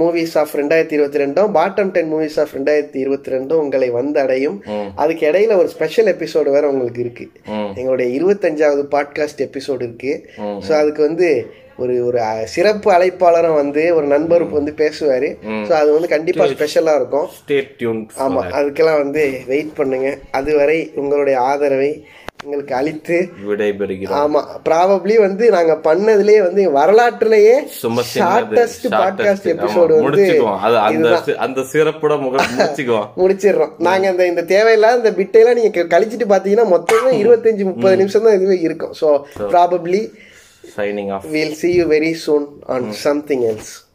மூவிஸ் ஆஃப் ரெண்டாயிரத்தி இருபத்தி ரெண்டும் பாட்டம் டென் மூவிஸ் ஆஃப் ரெண்டாயிரத்தி இருபத்தி ரெண்டும் உங்களை வந்து அடையும் அதுக்கு இடையில ஒரு ஸ்பெஷல் எபிசோடு வேற உங்களுக்கு இருக்கு. எங்களுடைய இருபத்தஞ்சாவது பாட்காஸ்ட் எபிசோடு இருக்கு. ஸோ அதுக்கு வந்து ஒரு ஒரு சிறப்பு அழைப்பாளரும் வந்து ஒரு நண்பர் வந்து பேசுவாரு. ஸோ அது வந்து கண்டிப்பா ஸ்பெஷலா இருக்கும். ஆமா அதுக்கெல்லாம் வந்து வெயிட் பண்ணுங்க. அதுவரை உங்களுடைய ஆதரவை எங்களுக்கு அளித்து விடைபெறுகிறோம். ஆமா ப்ராபப்ளி வந்து நாங்க பண்ணதுலயே வந்து வரலாற்றுலயே ஷார்டஸ்ட் பாட்காஸ்ட் எபிசோடு வந்து அந்த. சி- சிறப்புட முடிச்சுக்குவோம். முடிச்சிடுறோம். நாங்க அந்த இந்த தேவையில்லாத இந்த பிட்டையெல்லாம் நீங்க கழிச்சிட்டு பாத்தீங்கன்னா மொத்தமே இருபத்தஞ்சு முப்பது நிமிஷம் தான் இதுவே இருக்கும். So probably signing off we'll see you very soon on something else.